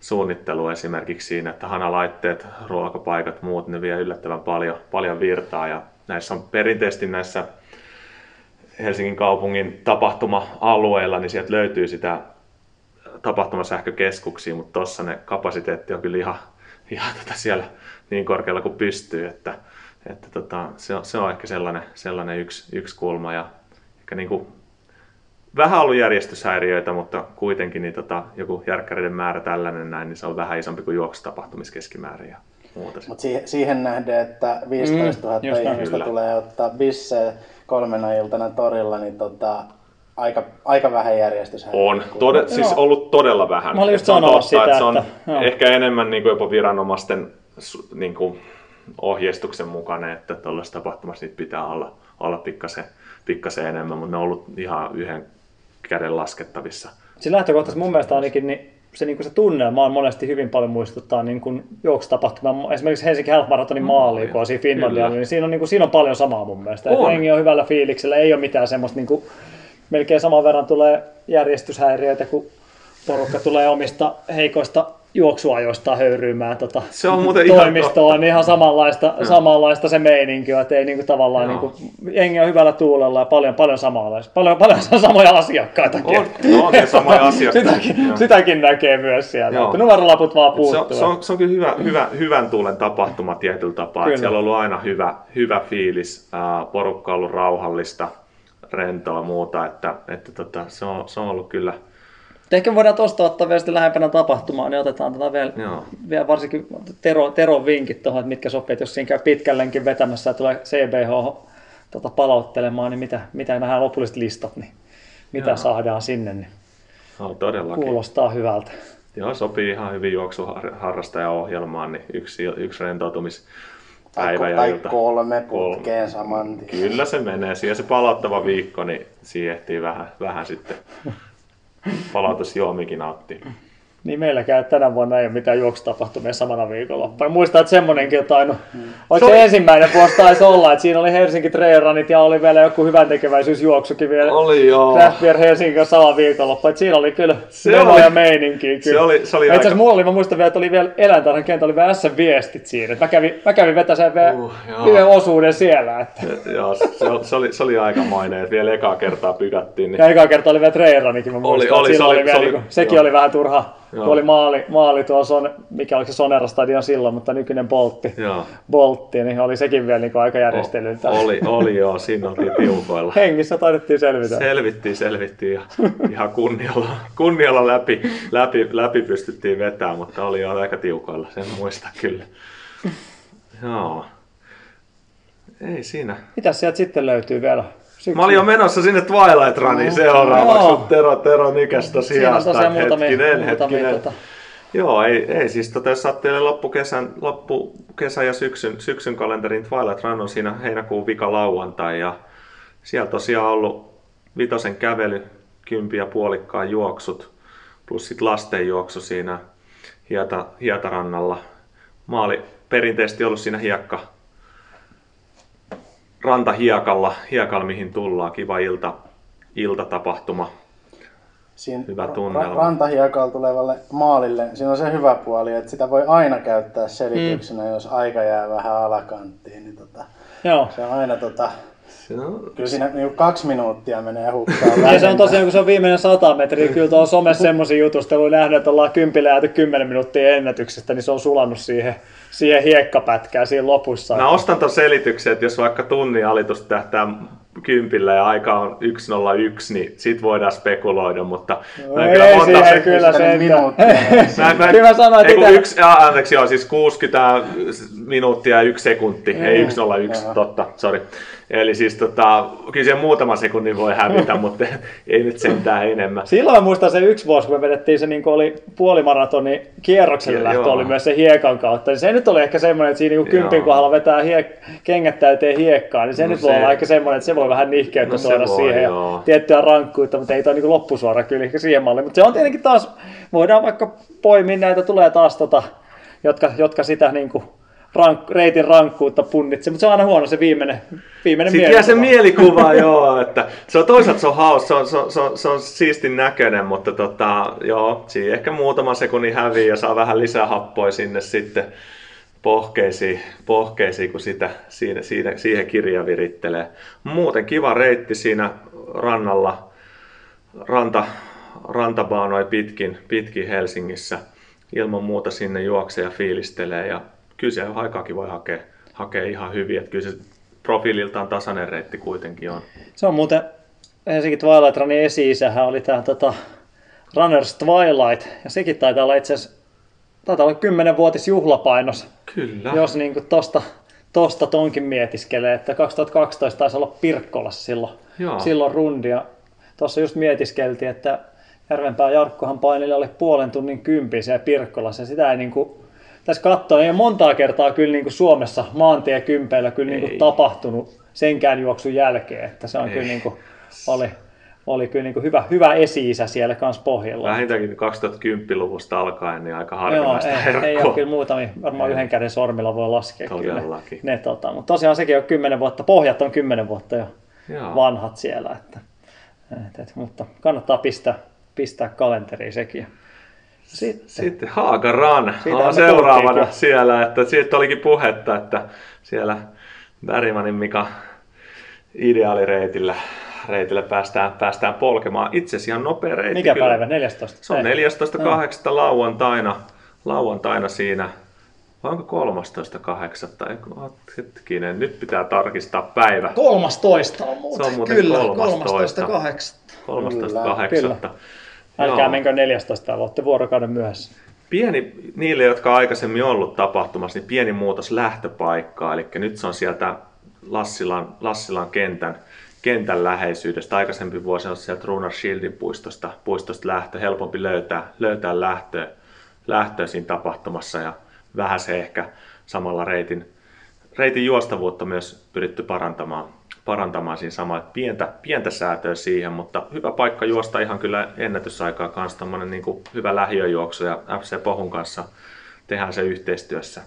S4: suunnittelu esimerkiksi siinä, että hanalaitteet, ruokapaikat, muut, ne vie yllättävän paljon, paljon virtaa ja näissä on perinteisesti näissä Helsingin kaupungin tapahtuma-alueilla, niin sieltä löytyy sitä tapahtumasähkökeskuksia, mutta tuossa ne kapasiteetti on kyllä ihan, ihan tota siellä niin korkealla kuin pystyy, että, että tota, se, on, se on ehkä sellainen, sellainen yksi, yksi kulma. Ja ehkä niin kuin, vähän ollut järjestyshäiriöitä, mutta kuitenkin niin tota, joku järkkäreiden määrä tällainen näin, niin se on vähän isompi kuin juoksutapahtumiskeskimäärin ja muuta.
S5: Mutta siihen, siihen nähden, että 15 000 mm, ihmistä tulee ottaa bissejä kolmena iltana torilla, niin tota, aika, aika vähän järjestys.
S4: On, Tode, siis ollut todella vähän.
S3: Mä olin just sanoa sitä, että,
S4: se on että, ehkä enemmän niin kuin jopa viranomaisten niin kuin ohjeistuksen mukainen, että tuollaisessa tapahtumassa niitä pitää olla, olla pikkasen, pikkasen enemmän, mutta ne on ollut ihan yhden käden laskettavissa.
S3: Siis lähtökohtaisesti mun mielestä ainakin niin se, niin kuin se tunnelma on monesti hyvin paljon muistuttaa niin kuin juoksutapahtuma. Esimerkiksi Helsinki Half Marathonin maali, kun on siinä Finlandialla, niin siinä on, niin kuin, siinä on paljon samaa mun mielestä. On. Hengi on hyvällä fiiliksellä, ei ole mitään semmoista, niin kuin, melkein saman verran tulee järjestyshäiriöitä, kun porukka tulee omista heikoista juoksuajoista höyryymään tota,
S4: se on muuten
S3: toimistoon, ihan, niin ihan samanlaista, no. samanlaista se meininki, että ei niinku tavallaan no. niinku, jengi on hyvällä tuulella ja paljon, paljon samanlaista, paljon, paljon [laughs] samoja asiakkaita.
S4: On, no, on samoja asiakkaita.
S3: sitäkin, sitäkin, näkee myös siellä, Joo. että numerolaput vaan puuttuu.
S4: Se on, se on, se on kyllä hyvä, hyvä, hyvän tuulen tapahtuma tietyllä tapaa, että siellä on ollut aina hyvä, hyvä fiilis, porukka on ollut rauhallista, rentoa ja muuta, että, että tota, se, on, se on ollut kyllä,
S3: ehkä voidaan tuosta ottaa vielä sitten lähempänä tapahtumaa, niin otetaan tätä vielä,
S4: Joo.
S3: vielä varsinkin Tero, Teron vinkit tuohon, että mitkä sopii, että jos siinä käy pitkällenkin vetämässä ja tulee CBH tota, palauttelemaan, niin mitä, mitä nämä lopulliset listat, niin mitä
S4: Joo.
S3: saadaan sinne, niin
S4: No, todellakin.
S3: kuulostaa hyvältä.
S4: Joo, sopii ihan hyvin juoksuharrastajaohjelmaan, niin yksi, yksi
S5: Tai,
S4: rentoutumispäivä ja
S5: tai
S4: ilta.
S5: kolme
S4: Kolme.
S5: putkeen saman tien.
S4: Kyllä se menee. Siihen se palauttava viikko, niin siihen ehtii vähän, vähän sitten palautusjuomikin nauttia.
S3: Niin meilläkään tänä vuonna ei ole mitään juoksutapahtumia samana viikonloppuna. Muistan, että semmonenkin on tainnut,
S5: Mm.
S3: oliko se, ensimmäinen vuosi taisi olla, että siinä oli Helsinki Trailrunit ja oli vielä joku hyvän tekeväisyysjuoksukin vielä.
S4: Oli joo.
S3: Craft Beer Helsingin sama viikonloppu, että siinä oli kyllä
S4: Se
S3: menoa
S4: oli-
S3: ja meininkiä. Kyllä.
S4: se oli- se oli
S3: Itse asiassa
S4: aika-
S3: mulla oli, mä muistan vielä, että oli vielä eläintarhan kentällä, oli vielä S-viestit siinä. Että mä kävin, mä kävin vetämään vielä
S4: Uh,
S3: yhden osuuden siellä. Että.
S4: Joo, se, se, oli, se oli aikamoinen, että vielä ekaa kertaa pykättiin. Niin...
S3: Ja eka kerta oli vielä Trailrunikin, mä
S4: Oli,
S3: muistan,
S4: oli,
S3: että
S4: se oli-
S3: oli, vielä,
S4: se oli-
S3: niinku, sekin
S4: joo.
S3: oli vähän turha,
S4: Joo.
S3: kun oli maali, maali tuolla, son, mikä oli se Sonera Stadion silloin, mutta nykyinen Boltti,
S4: Joo.
S3: Boltti niin oli sekin vielä niinku aika järjestelyltä.
S4: Oli, oli joo, siinä oltiin tiukoilla.
S3: Hengissä taidettiin selvitä.
S4: Selvittiin, selvittiin ja ihan kunnialla, kunnialla läpi, läpi, läpi pystyttiin vetämään, mutta oli jo aika tiukoilla, sen muista kyllä. Joo. Ei siinä.
S3: Mitä sieltä sitten löytyy vielä? Syksyllä?
S4: Mä olin jo menossa sinne Twilight Runiin seuraavaksi, mutta Tero, Tero nykäsi
S3: Siinä on
S4: sijasta.
S3: muutamia,
S4: hetkinen,
S3: muutamia
S4: hetkinen.
S3: tota,
S4: Joo, ei, ei siis tota, jos ajattelee loppukesän, loppukesän ja syksyn, syksyn kalenterin Twilight Run on siinä heinäkuun vika lauantai ja siellä tosiaan ollut vitosen kävely, kympi ja puolikkaan juoksut plus sit lasten juoksu siinä hieta, hietarannalla. Mä olin perinteisesti ollut siinä hiekka, rantahiekalla, hiekalla mihin tullaan, kiva ilta, iltatapahtuma.
S5: Siinä
S4: Hyvä tunnelma.
S5: rantahiekalla tulevalle maalille, siinä on se hyvä puoli, että sitä voi aina käyttää selityksenä, jos aika jää vähän alakanttiin. Niin tota,
S3: Joo.
S5: se on aina tota,
S4: Se on,
S5: kyllä siinä niinku kaksi minuuttia menee hukkaan. [laughs]
S3: Ja se on tosiaan, kun se on viimeinen 100 metriä, kyllä tuolla somessa semmoisia jutusteluja nähnyt, että ollaan kympillä jääty 10 minuuttia ennätyksestä, niin se on sulannut siihen, siihen hiekkapätkään siinä lopussa.
S4: Mä ostan ton selityksen, että jos vaikka tunnin alitus tähtää kympillä ja aika on 1.01, niin sit voidaan spekuloida, mutta mä en
S3: ei
S4: kyllä monta
S3: siihen
S4: se-
S3: kyllä se,
S5: minuuttia. [laughs]
S4: Mä, mä,
S3: Kyllä mä sanoin, että
S4: ei, yksi, aa, anteeksi, joo, siis 60 minuuttia ja yksi sekunti, ei 101,
S5: Joo.
S4: totta, sorry. Eli siis tota, kyllä se muutama sekunnin voi hävitä, [laughs] mutta ei nyt sentään enemmän.
S3: Silloin muistan se yksi vuosi, kun me vedettiin se niin oli puolimaratoni kierrokselle lähtö,
S4: joo.
S3: oli myös se hiekan kautta. Niin se nyt oli ehkä semmoinen, että siinä niin kympin kohdalla vetää hiek- kengät täyteen hiekkaa, niin se
S4: No
S3: nyt voi
S4: se-
S3: olla ehkä semmoinen, että se voi vähän nihkeyttä
S4: No
S3: tuoda
S4: voi,
S3: siihen
S4: joo.
S3: ja tiettyä rankkuutta, mutta ei toi niin loppusuora kyllä ehkä siihen malliin. Mutta se on tietenkin taas, voidaan vaikka poimia näitä, tulee taas tota, jotka, jotka sitä niin kuin rank, reitin rankkuutta punnitsee, mutta se on aina huono se viimeinen, viimeinen
S4: Sitten jää se
S3: mielikuva.
S4: mielikuva, [laughs] joo, että se on toisaalta se on haus, se on, se on, se on, se on siistin näköinen, mutta tota, joo, siinä ehkä muutama sekunnin häviää ja saa vähän lisää happoja sinne sitten pohkeisiin, pohkeisiin kun sitä, siinä, siinä, siihen kirja virittelee. Muuten kiva reitti siinä rannalla, ranta, rantabaanoi pitkin, pitkin Helsingissä. Ilman muuta sinne juoksee ja fiilistelee ja kyllä se aikaakin voi hakea, hakea ihan hyvin, että kyllä se profiililtaan tasainen reitti kuitenkin on.
S3: Se on muuten Helsinki Twilight Runin esi-isähän oli tämä tota, Runners Twilight, ja sekin taitaa olla itse asiassa, taitaa olla 10-vuotis juhlapainos,
S4: Kyllä.
S3: jos niin kuin tosta, tosta tonkin mietiskelee, että 2012 taisi olla Pirkkolassa silloin,
S4: Joo.
S3: silloin rundia. Tuossa just mietiskeltiin, että Järvenpää Jarkkohan paineli alle puolen tunnin kympi siellä Pirkkolassa, ja sitä ei niin kuin, tässä katsoa, ei montaa kertaa kyllä niin kuin Suomessa maantiekympeillä kyllä niin kuin tapahtunut senkään juoksun jälkeen, että se on
S4: Ei.
S3: kyllä niin kuin, oli, oli kyllä niin kuin hyvä, hyvä esi-isä siellä kanssa pohjalla.
S4: Vähintäänkin 2010-luvusta alkaen niin aika
S3: Joo,
S4: harvinaista
S3: ei, ei ole kyllä muutamia, varmaan
S4: Ei.
S3: yhden käden sormilla voi laskea
S4: Todellakin.
S3: kyllä ne, tota, mutta tosiaan sekin on kymmenen vuotta, pohjat on kymmenen vuotta jo
S4: Joo.
S3: vanhat siellä, että, et, et, mutta kannattaa pistää, pistää kalenteriin sekin. Sitten,
S4: Sitten Haaga Run
S3: Siitä
S4: on seuraavana
S3: puhuttiin,
S4: siellä, että siitä olikin puhetta, että siellä Bergmanin Mika ideaalireitillä reitillä päästään, päästään polkemaan. Itse asiassa ihan nopea reitti.
S3: mikä
S4: kyllä.
S3: päivä? 14?
S4: Se on
S3: Ei.
S4: 14.8. lauantaina, lauantaina siinä. Vai onko 13.8. Eikö- oot Hetkinen, nyt pitää tarkistaa päivä.
S3: 13 on muuten.
S4: Se on muuten
S3: Kyllä,
S4: 13.
S3: 13.8.
S4: 13.8.
S3: Älkää
S4: Joo.
S3: menkö 14, olette vuorokauden myöhässä.
S4: Pieni, niille, jotka on aikaisemmin ollut tapahtumassa, niin pieni muutos lähtöpaikkaa. Eli nyt se on sieltä Lassilan, Lassilan kentän, kentän läheisyydestä. Aikaisempi vuosi on sieltä Runar Shieldin puistosta, puistosta lähtö. Helpompi löytää, löytää lähtöä, lähtöä siinä tapahtumassa ja vähän se ehkä samalla reitin, reitin juostavuutta myös pyritty parantamaan, parantamaan siinä. Että Pientä, pientä säätöä siihen, mutta hyvä paikka juosta ihan kyllä ennätysaikaa kanssa. Tämmöinen niin hyvä lähiöjuoksu ja FC Pohun kanssa tehdään se yhteistyössä,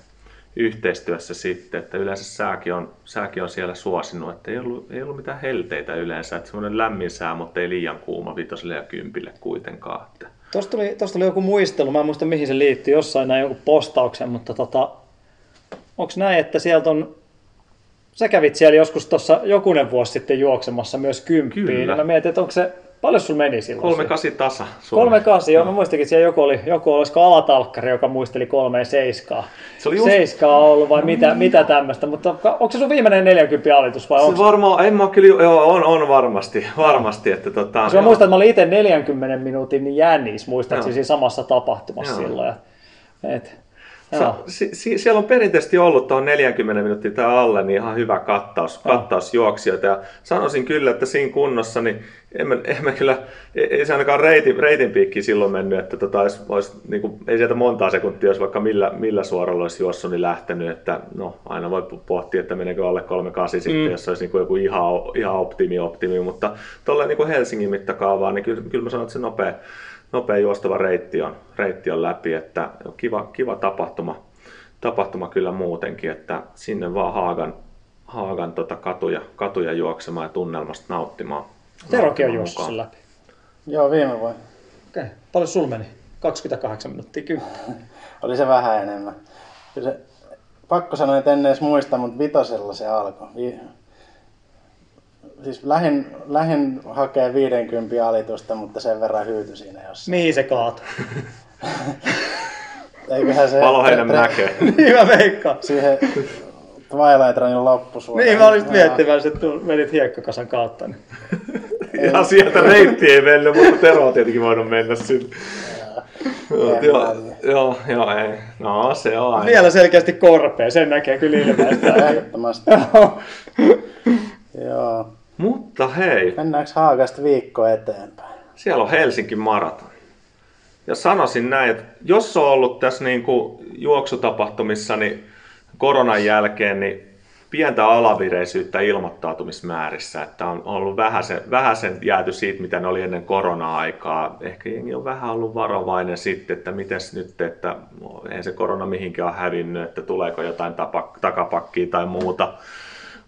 S4: yhteistyössä sitten, että yleensä sääkin on, sääkin on siellä suosinut, että ei ollut, ei ollut mitään helteitä yleensä, että semmoinen lämmin sää, mutta ei liian kuuma vitoselle ja kympille kuitenkaan. Että
S3: Tuosta tuli, tosta tuli joku muistelu, mä en muista mihin se liittyy, jossain näin joku postauksen, mutta tota, onko näin, että sieltä on, sä kävit siellä joskus tuossa jokunen vuosi sitten juoksemassa myös kymppiin,
S4: Kyllä.
S3: niin mä mietin, että onko se, paljon sulla meni silloin?
S4: kolme kasi tasa.
S3: Kolme kasi, joo. Mä muistakin, että siellä joku oli, joku olisiko alatalkkari, joka muisteli kolmeen seiskaa.
S4: Se oli just-
S3: Seiskaa ollut vai mitä, mitä tämmöistä, mutta onko se sun viimeinen 40 alitus vai onko
S4: Se varmaan, en mä kyllä, joo, on, on varmasti, varmasti, että tota,
S3: Koska mä muistan, että mä olin itse 40 minuutin jännis, muistaakseni siinä samassa tapahtumassa
S4: Joo.
S3: silloin. Et, joo.
S4: si- si- siellä on perinteisesti ollut tuohon 40 minuuttia tai alle niin ihan hyvä kattaus, kattaus juoksijoita. Ja sanoisin kyllä, että siinä kunnossa, niin emme, emme kyllä, ei, ei se ainakaan reitin, reitin piikki silloin mennyt, että tota, olisi, olisi, niin kuin, ei sieltä montaa sekuntia, jos vaikka millä, millä suoralla olisi juossut, niin lähtenyt, että no aina voi pohtia, että meneekö alle 38 sitten,
S3: Mm.
S4: jos olisi niin kuin joku ihan, ihan optimi, optimi, mutta tuolla niin kuin Helsingin mittakaavaan, niin kyllä, kyllä mä sanon, että se nopea, nopea juostava reitti on, reitti on läpi, että kiva, kiva tapahtuma, tapahtuma kyllä muutenkin, että sinne vaan Haagan, Haagan tota katuja, katuja juoksemaan ja tunnelmasta nauttimaan.
S3: Terokin on juossut sen läpi.
S5: Joo, viime vuonna.
S3: Okei. Paljon sul meni? 28 minuuttia, kyllä. [laughs]
S5: Oli se vähän enemmän. Kyllä se, pakko sanoa, että en edes muista, mutta vitosella se alkoi. Siis lähin, lähin hakee 50 alitusta, mutta sen verran hyyty siinä jossain.
S3: Mihin se kaatui? [laughs]
S5: Eiköhän se...
S4: Paloheinen
S5: tre-
S4: mäkeen. [laughs]
S3: niin mä veikkaan.
S5: Siihen Twilight Runin loppusuoraan.
S3: Niin mä olin miettimässä, että tu- menit hiekkakansan kautta. Niin. [laughs]
S4: Ihan sieltä reitti ei mennyt, mutta Tero on tietenkin voinut mennä sinne. Joo, joo, joo, joo, ei. No se on aina.
S3: Vielä selkeästi korpea, sen näkee kyllä ilmeistä.
S5: Ehdottomasti. Joo.
S4: Mutta hei,
S5: Mennäänkö Haagasta viikko eteenpäin?
S4: siellä on Helsinki maraton. Ja sanoisin näin, että jos on ollut tässä niin kuin juoksutapahtumissa niin koronan jälkeen, niin pientä alavireisyyttä ilmoittautumismäärissä, että on ollut vähäsen, vähäsen jääty siitä, mitä ne oli ennen korona-aikaa. Ehkä jengi on vähän ollut varovainen sitten, että miten nyt, että ei se korona mihinkään ole hävinnyt, että tuleeko jotain tapa, takapakkia tai muuta,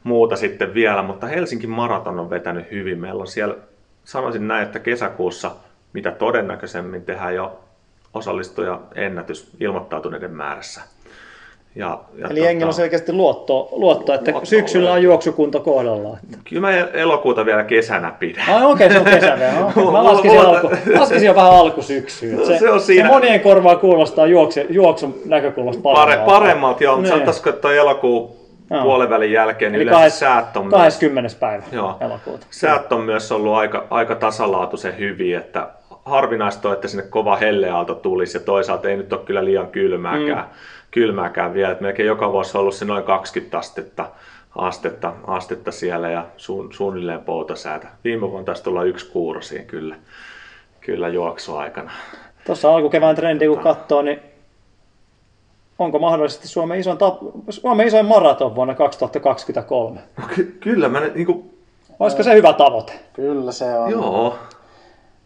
S4: muuta sitten vielä, mutta Helsingin maraton on vetänyt hyvin. Meillä on siellä, sanoisin näin, että kesäkuussa mitä todennäköisemmin tehdään jo osallistuja ennätys ilmoittautuneiden määrässä. Ja, ja
S3: Eli jengillä on selkeästi luotto, luotto että
S4: Luotto
S3: syksyllä on
S4: löytyy.
S3: juoksukunto kohdallaan.
S4: Kyllä mä elokuuta vielä kesänä pidän.
S3: Ai okei, se on kesä vielä. [laughs] Okay. Mä laskisin, alku, laskisin jo vähän alkusyksyyn. Se,
S4: Se on siinä.
S3: se monien korvaa kuulostaa juokse, juoksun näkökulmasta
S4: Pare,
S3: paremmalta.
S4: paremmat, joo, mutta
S3: Niin.
S4: sanottaisiko, että toi elokuun
S3: Joo.
S4: puolen jälkeen, niin
S3: Eli
S4: yleensä säät on, myös,
S3: 20. päivä
S4: Joo.
S3: elokuuta.
S4: säät on myös ollut aika, aika tasalaatuisen hyviä, että harvinaista on, että sinne kova helleaalto tulisi ja toisaalta ei nyt ole kyllä liian kylmääkään, mm. kylmääkään vielä. Et melkein joka vuosi on ollut se noin 20 astetta, astetta, astetta siellä ja suun, suunnilleen poutasäätä. Viime vuonna taisi tulla yksi kuuro siinä kyllä, kyllä juoksuaikana.
S3: Tuossa alkukevään trendi kun katsoo, niin onko mahdollisesti Suomen isoin, tap- Suomen isoin maraton vuonna 2023?
S4: No, ky- kyllä mä niin kuin,
S3: Olisiko se hyvä tavoite?
S5: Kyllä se on.
S4: joo,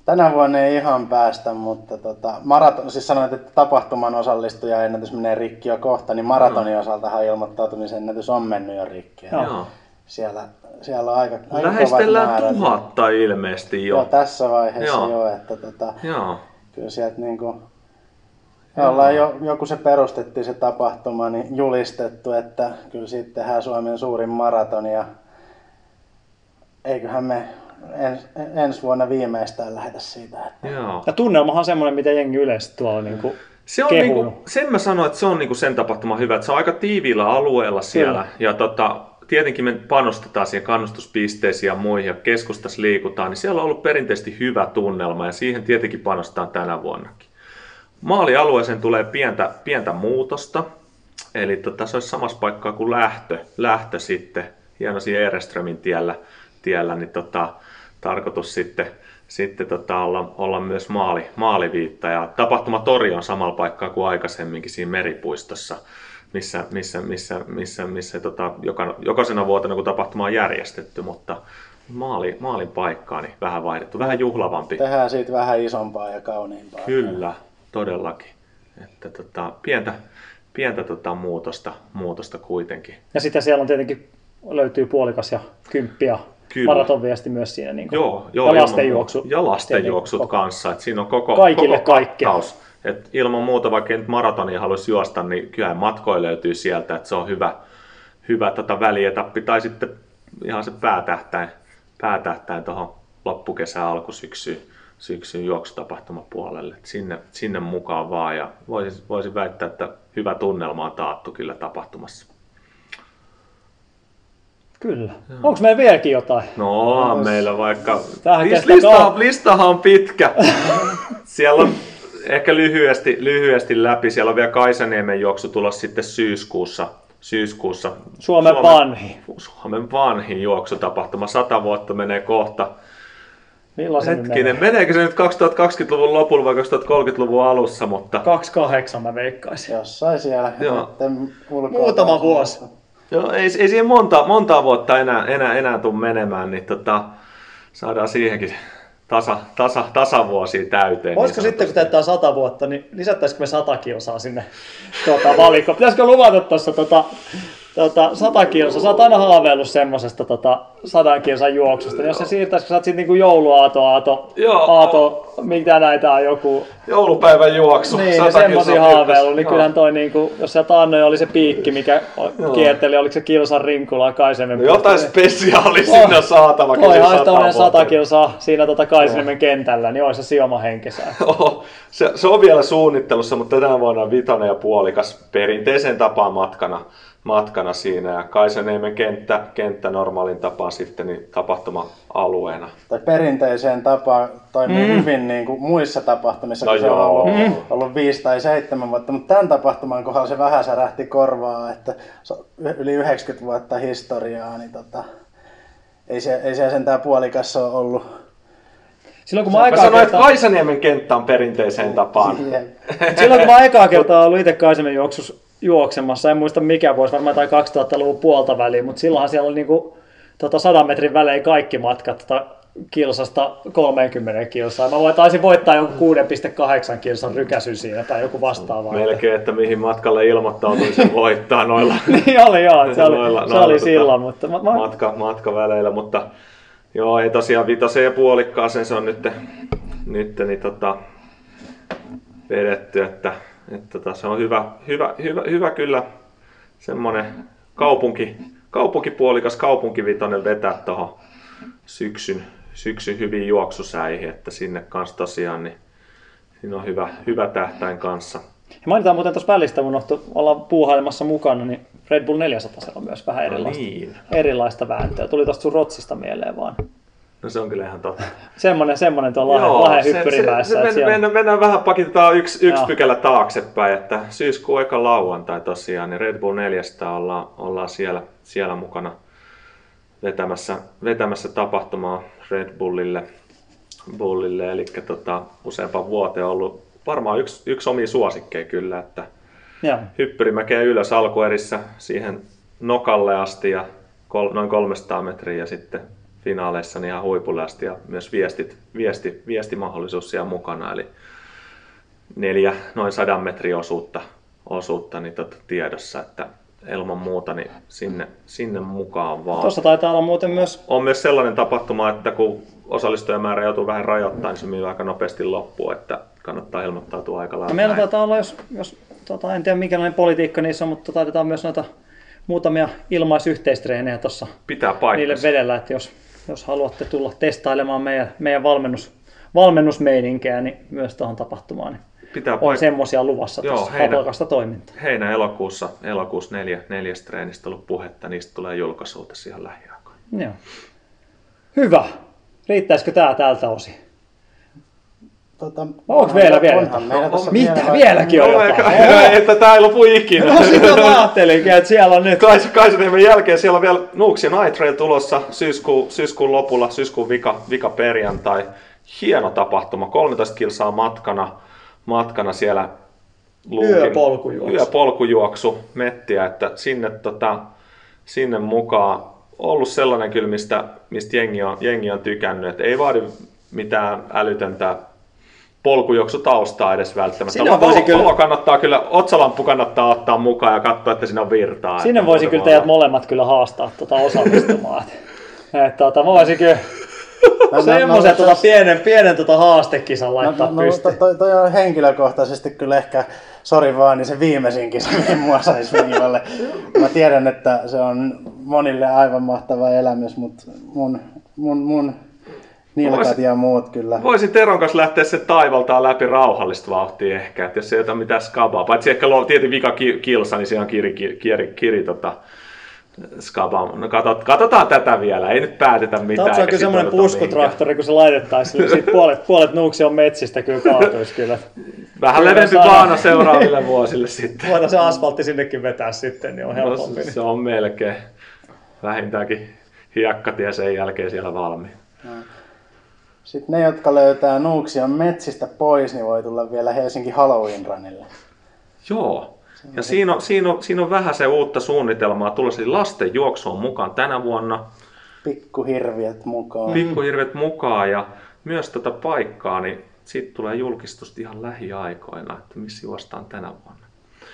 S5: Tänä vuonna ei ihan päästä, mutta tota, maraton, siis sanoit, että tapahtuman osallistuja ennätys menee rikki jo kohta, niin maratonin osaltahan ilmoittautumisennätys on mennyt jo rikki.
S3: Joo.
S4: joo.
S5: Siellä, siellä on aika, aika kovat
S4: Lähestellään
S5: määrät.
S4: tuhatta ilmeisesti jo.
S5: Joo, tässä vaiheessa
S4: Joo.
S5: joo, että tota,
S4: Joo.
S5: kyllä sieltä niinku, me ollaan jo, joku se perustettiin se tapahtuma, niin julistettu, että kyllä siitä tehdään Suomen suurin maraton ja eiköhän me ens, ensi vuonna viimeistään lähetä siitä. Että
S4: Joo.
S3: Ja tunnelmahan on semmoinen, mitä jengi yleisesti tuolla niin kuin
S4: Se on
S3: kehunut.
S4: niinku, sen mä sanoin, että se on niinku sen tapahtuma hyvä, että se on aika tiiviillä alueella siellä.
S3: Kyllä.
S4: Ja tota, tietenkin me panostetaan siihen kannustuspisteisiin ja muihin ja keskustassa liikutaan, niin siellä on ollut perinteisesti hyvä tunnelma ja siihen tietenkin panostetaan tänä vuonnakin. Maalialueeseen tulee pientä, pientä muutosta, eli tota, se olisi samassa paikkaa kuin lähtö, lähtö sitten, hieno siinä Ereströmin tiellä, tiellä niin tota, tarkoitus sitten, sitten tota, olla, olla myös maali, maaliviitta. Ja tapahtumatori on samalla paikkaa kuin aikaisemminkin siinä meripuistossa, missä, missä, missä, missä, missä tota, joka, jokaisena vuotena kun tapahtuma on järjestetty, mutta maali, maalin paikkaa niin vähän vaihdettu, vähän juhlavampi.
S5: Tehdään siitä vähän isompaa ja kauniimpaa.
S4: Kyllä, todellakin. Että tota, pientä, pientä tota, muutosta, muutosta kuitenkin.
S3: Ja sitten siellä on tietenkin löytyy puolikas ja kymppi ja
S4: Kyllä.
S3: maratonviesti myös siinä. Niin kuin,
S4: Joo, joo,
S3: ja
S4: ilman
S3: lastenjuoksu.
S4: muuta. Ja lastenjuoksut
S3: Tietenkin
S4: kanssa. Et siinä on koko,
S3: Kaikille
S4: koko kattaus. Et ilman muuta, vaikka nyt maratonia haluaisi juosta, niin kyllä matkoja löytyy sieltä, että se on hyvä, hyvä tota välietappi. Tai sitten ihan se päätähtäin, päätähtäin tuohon loppukesään alkusyksyyn syksyn juoksutapahtumapuolelle. Et sinne, sinne mukaan vaan ja voisin, voisin väittää, että hyvä tunnelma on taattu kyllä tapahtumassa.
S3: Kyllä. Onko meillä vieläkin jotain?
S4: No onhan meillä vaikka... Listahan, listahan on pitkä. [laughs] Siellä on ehkä lyhyesti, lyhyesti läpi. Siellä on vielä Kaisaniemen juoksu tulossa sitten syyskuussa. syyskuussa.
S3: Suomen vanhi.
S4: Suomen vanhin juoksutapahtuma. Sata vuotta menee kohta.
S3: Milloin se nyt menee?
S4: Hetkinen, meneekö se nyt 2020-luvun lopulla vai 2030-luvun alussa, mutta
S3: 28 mä veikkaisin.
S5: Jossain siellä.
S4: Joo.
S3: Muutama vuosi.
S4: Joo, ei, ei siihen monta, monta vuotta enää, enää, enää tule menemään, niin tota, saadaan siihenkin tasa, tasa, tasavuosia täyteen.
S3: Olisiko
S4: niin
S3: sitten, kun täyttää 100 vuotta, niin lisättäisikö me 100 kilsaa sinne tuota, valikkoon? Pitäisikö luvata tuossa tota, tota, 100 kilsaa? Sä oot aina haaveillut semmosesta tota, 100 kilsan juoksusta. Niin jos se siirtäisi, kun sä oot sitten niinku jouluaato, aato,
S4: Joo.
S3: aato, mitä näitä on joku,
S4: Joulupäivän juoksu.
S3: niin,
S4: 100
S3: niin semmosia
S4: kilsaa
S3: haaveillut, niin kyllähän toi niinku, jos se taannoin oli se piikki, mikä
S4: Joo.
S3: kierteli, oliko se kilsan rinkula Kaisemen
S4: No Jotain spesiaali sinne on saatava. kun
S3: Toi
S4: se
S3: olisi
S4: sata
S3: tommonen
S4: vuotta.
S3: 100 kilsaa siinä tota Kaiseniemen kentällä, niin olisi se sioma henkisää.
S4: Se, se, on vielä suunnittelussa, mutta tänä vuonna vitonen ja puolikas perinteisen tapaan matkana, matkana siinä. Ja Kaisaniemen kenttä, kenttä normaalin tapaan sitten niin tapahtuma-alueena.
S5: Tai perinteiseen tapaan toimii mm. hyvin niin kuin muissa tapahtumissa,
S4: No
S5: kun se on
S4: joo.
S5: ollut,
S4: Mm.
S5: ollut viisi tai seitsemän vuotta. Mutta tämän tapahtuman kohdalla se vähän särähti korvaa, että yli 90 vuotta historiaa, niin tota, ei, se, ei se sentään puolikassa ole ollut.
S3: Silloin kun mä
S4: Mä
S3: aikaa
S4: sanoin, että
S3: kertaa,
S4: Kaisaniemen kenttä on perinteiseen tapaan. [laughs]
S3: Silloin kun mä aikaa kertaa ollut itse Kaiseniemen juoksus juoksemassa, en muista mikä vuosi, varmaan tai 2000-luvun puolta väliin, mutta silloinhan siellä oli niinku, tota 100 metrin välein kaikki matkat tota, kilsasta 30 kilsaa. Mä voin- taisin voittaa jonkun 6,8 kilsan rykäsyn siinä tai joku vastaava.
S4: Melkein, että mihin matkalle ilmoittautuin sen voittaa noilla [laughs]
S3: niin oli joo, se [laughs] oli,
S4: Noilla-
S3: se
S4: noilla
S3: oli
S4: tota,
S3: silloin, mutta mä, mä,
S4: matka, matkaväleillä, mutta joo, ei tosiaan vitoseen ja puolikkaaseen se on nyt, nyt niin tota, vedetty, että, että tota, se on hyvä, hyvä, hyvä, hyvä kyllä semmoinen kaupunki, kaupunkipuolikas kaupunkivitonen vetää tuohon syksyn, syksyn hyvin juoksusäihin, että sinne kanssa tosiaan niin siinä on hyvä, hyvä tähtäin kanssa.
S3: Ja mainitaan muuten tuossa välistä, mun unohtui olla puuhailemassa mukana, niin Red Bull 400 on myös vähän erilaista,
S4: niin.
S3: erilaista vääntöä. Tuli tuosta sun Rotsista mieleen vaan.
S4: No se on kyllä ihan totta.
S3: Semmonen, semmonen tuo Lahden, Lahden hyppyrimäessä.
S4: se, se, se,
S3: siellä-
S4: mennään, mennään vähän pakitetaan yksi, yksi
S3: Joo.
S4: pykälä taaksepäin, että syyskuun eka lauantai tosiaan, niin Red Bull 400 ollaan, ollaan siellä, siellä mukana vetämässä, vetämässä tapahtumaa Red Bullille, Bullille eli tota, useampan vuoteen ollut varmaan yksi, yksi omia suosikkeja kyllä, että
S3: Joo.
S4: hyppyrimäkeä ylös alkuerissä siihen nokalle asti ja kol, noin 300 metriä ja sitten finaaleissa niin ihan huipulle asti ja myös viestit, viesti, viestimahdollisuus siellä mukana. Eli neljä noin sadan metrin osuutta, osuutta niin tota tiedossa, että ilman muuta niin sinne, sinne mukaan vaan.
S3: Tuossa taitaa olla muuten myös,
S4: On myös sellainen tapahtuma, että kun osallistujamäärä joutuu vähän rajoittamaan, niin se myy aika nopeasti loppuun, että kannattaa ilmoittautua aika lailla.
S3: meillä
S4: näin.
S3: taitaa olla, jos, jos tota, en tiedä minkälainen politiikka niissä on, mutta taidetaan myös noita muutamia ilmaisyhteistreenejä tuossa
S4: Pitää
S3: niille
S4: paikkansa.
S3: vedellä, että jos, jos haluatte tulla testailemaan meidän, meidän valmennus, valmennusmeininkejä, niin myös tuohon tapahtumaan, niin
S4: pitää
S3: on
S4: paik-
S3: semmoisia luvassa
S4: Joo,
S3: tuossa
S4: heinä-
S3: toimintaa.
S4: heinä-elokuussa, elokuussa neljä, neljästä treenistä ollut puhetta, niistä tulee julkaisuja tässä ihan lähiaikoina.
S3: Joo. Hyvä. Riittäisikö tämä tältä osin?
S5: Tota,
S3: Onko vielä vielä
S5: onhan meillä tässä
S3: Mitä?
S5: vielä-
S3: Vieläkin on
S4: No,
S3: jotain?
S4: että tämä ei lopu ikinä.
S3: No sitä mä ajattelinkin, että siellä on nyt...
S4: Kais- Kaisaniemen jälkeen siellä on vielä Nuuksi Night Trail tulossa syyskuun, syyskuun lopulla, syyskuun vika, vika perjantai. Hieno tapahtuma, 13 kilsaa matkana, matkana siellä Luukin-
S3: Yöpolkujuoksu.
S4: Yöpolkujuoksu, mettiä, että sinne, tota, sinne mukaan ollut sellainen kyllä, mistä, mistä jengi, on, jengi on tykännyt, että ei vaadi mitään älytöntä polkujuoksutaustaa edes välttämättä. Valo,
S3: voisi kyllä-
S4: valo kannattaa kyllä, otsalamppu kannattaa ottaa mukaan ja katsoa, että siinä on virtaa.
S3: Sinne
S4: Että
S3: voisi kyllä teidät molemmat kyllä haastaa tuota osallistumaan. [laughs] Et, et, tota, mä voisin kyllä [laughs]
S5: No, no,
S3: semmoisen
S5: no,
S3: tota, pienen, pienen tota haastekisan
S5: No,
S3: laittaa
S5: no, no,
S3: pystyyn.
S5: to- toi, toi on henkilökohtaisesti kyllä ehkä, sori vaan, niin se viimeisin kisa, mihin [laughs] mua saisi viivalle. Mä tiedän, että se on monille aivan mahtava elämys, mutta mun, mun, mun nilkat
S4: Voisi-
S5: ja muut kyllä.
S4: Voisi Teron kanssa lähteä se taivaltaa läpi rauhallista vauhtia ehkä, että jos ei ota mitään skabaa. Paitsi ehkä tietenkin vika ki- kilsa, niin siinä on kiri, kiri, kiri, kiri tota, skabaa. No katot, katsotaan tätä vielä, ei nyt päätetä mitään.
S3: Tämä on kyllä semmoinen puskutraktori, kun se laitettaisiin, niin sit [laughs] puolet, puolet nuuksia on metsistä kyllä kaatuisi kyllä.
S4: Vähän
S3: Kyllä saadaan.
S4: vaana seuraaville vuosille [laughs] sitten.
S3: Voidaan se asfaltti sinnekin vetää sitten, niin on
S4: No,
S3: helpompi.
S4: se on melkein vähintäänkin hiekkatie sen jälkeen siellä valmiin.
S5: Sitten ne, jotka löytää Nuuksion metsistä pois, niin voi tulla vielä Helsinki Halloween Runille.
S4: Joo. Ja siinä on, siinä, on, siinä on vähän se uutta suunnitelmaa tulossa. Lasten juoksu on mukaan tänä vuonna.
S5: Pikkuhirviöt mukaan.
S4: Pikkuhirvet mukaan ja myös tätä paikkaa, niin siitä tulee julkistusta ihan lähiaikoina, että missä juostaan tänä vuonna.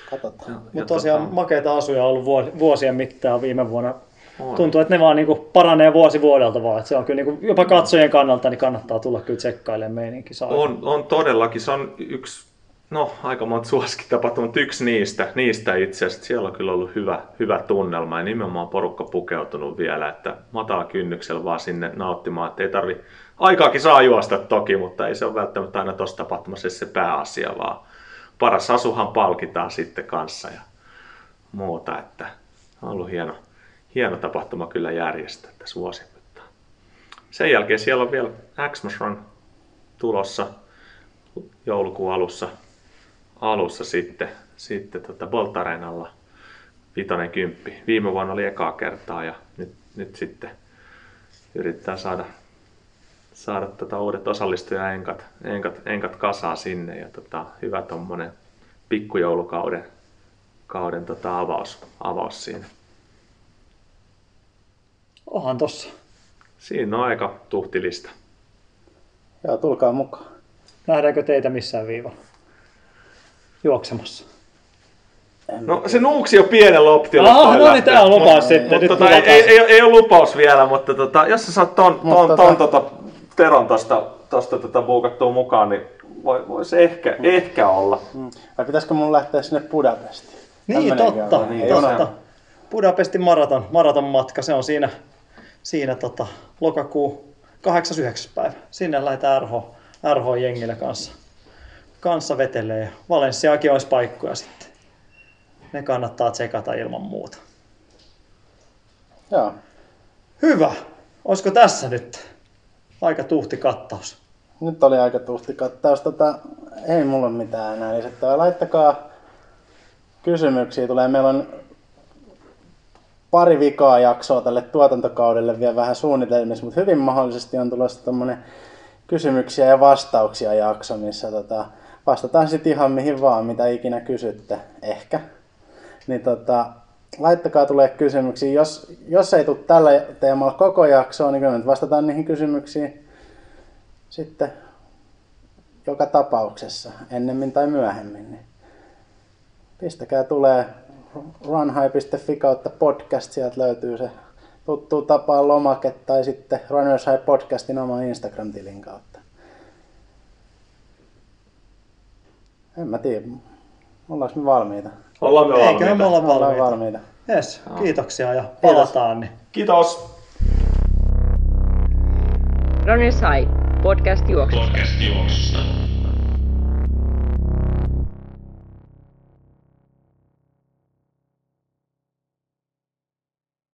S5: Katsotaan.
S4: Ja
S3: Mutta tosiaan
S4: tota,
S3: makeita asuja on ollut vuo- vuosien mittaan viime vuonna.
S4: On.
S3: Tuntuu, että ne vaan niinku paranee vuosi vuodelta vaan. Että se on kyllä niinku, jopa katsojien kannalta niin kannattaa tulla kyllä tsekkailemaan meininki saa.
S4: On, on todellakin, se on yksi, no aika monta suosikkitapahtumaa, mutta yksi niistä, niistä itse asiassa. Siellä on kyllä ollut hyvä, hyvä tunnelma ja nimenomaan porukka pukeutunut vielä, että matala kynnyksellä vaan sinne nauttimaan, että ei tarvi, aikaakin saa juosta toki, mutta ei se ole välttämättä aina tuossa tapahtumassa se pääasia, vaan paras asuhan palkitaan sitten kanssa ja muuta, että on ollut hieno, hieno tapahtuma kyllä järjestää vuosien mittaan. Sen jälkeen siellä on vielä Xmas Run tulossa joulukuun alussa, alussa sitten, sitten tota Bolt Arenalla vitonen kymppi. Viime vuonna oli ekaa kertaa ja nyt, nyt sitten yrittää saada, saada tota uudet osallistuja enkat, enkat, kasaa sinne ja tota, hyvä tommonen pikkujoulukauden kauden tota avaus, avaus siinä.
S3: Onhan tossa.
S4: Siinä on aika tuhtilista.
S5: Joo, tulkaa mukaan.
S3: Nähdäänkö teitä missään viivalla? Juoksemassa.
S5: En
S4: No se nuuksi on pienen loptilla.
S3: Aha,
S4: toi
S3: no niin, tää on lupaus
S4: Mut-
S3: sitten. Nyt
S4: Mutta tota, ei, ei, ei, ei, ole lupaus vielä, mutta tota, jos sä saat ton, ton, ton,
S5: tota-
S4: tota, Teron tosta, tosta tota buukattua mukaan, niin voi, voi se ehkä, ehkä olla.
S5: Mm. Vai pitäisikö mun lähteä sinne Budapestiin?
S3: Niin,
S5: Tämmönenkin
S3: totta. Niin, totta. Budapestin maraton, maraton matka, se on siinä, siinä tota, lokakuu 8-9 päivä. Sinne lähdetään RH, RH-jengillä kanssa, kanssa vetelee. Ja Valenssiakin olisi paikkoja sitten. Ne kannattaa tsekata ilman muuta.
S5: Joo.
S3: Hyvä. Olisiko tässä nyt aika tuhti kattaus?
S5: Nyt oli aika tuhti kattaus. Tota, ei mulla ole mitään enää lisättävää. Laittakaa kysymyksiä. Tulee. Meillä on pari vikaa jaksoa tälle tuotantokaudelle vielä vähän suunnitelmissa, mutta hyvin mahdollisesti on tulossa tommonen kysymyksiä ja vastauksia jakso, missä tota, vastataan sitten ihan mihin vaan, mitä ikinä kysytte, ehkä. Niin tota, laittakaa tulee kysymyksiä. Jos, jos ei tule tällä teemalla koko jaksoa, niin kyllä nyt vastataan niihin kysymyksiin sitten joka tapauksessa, ennemmin tai myöhemmin. Niin pistäkää tulee runhigh.fi kautta podcast, sieltä löytyy se tuttu tapaan lomake tai sitten Runners High podcastin oman Instagram-tilin kautta. En mä tiedä, ollaanko me valmiita?
S4: Ollaan me
S3: Eiköhän me
S4: valmiita.
S3: olla
S5: Ollaan
S3: valmiita.
S5: valmiita.
S3: Yes, kiitoksia ja palataan. Niin.
S4: Kiitos.
S1: Runners High, podcast juoksusta.
S2: Podcast juoksusta.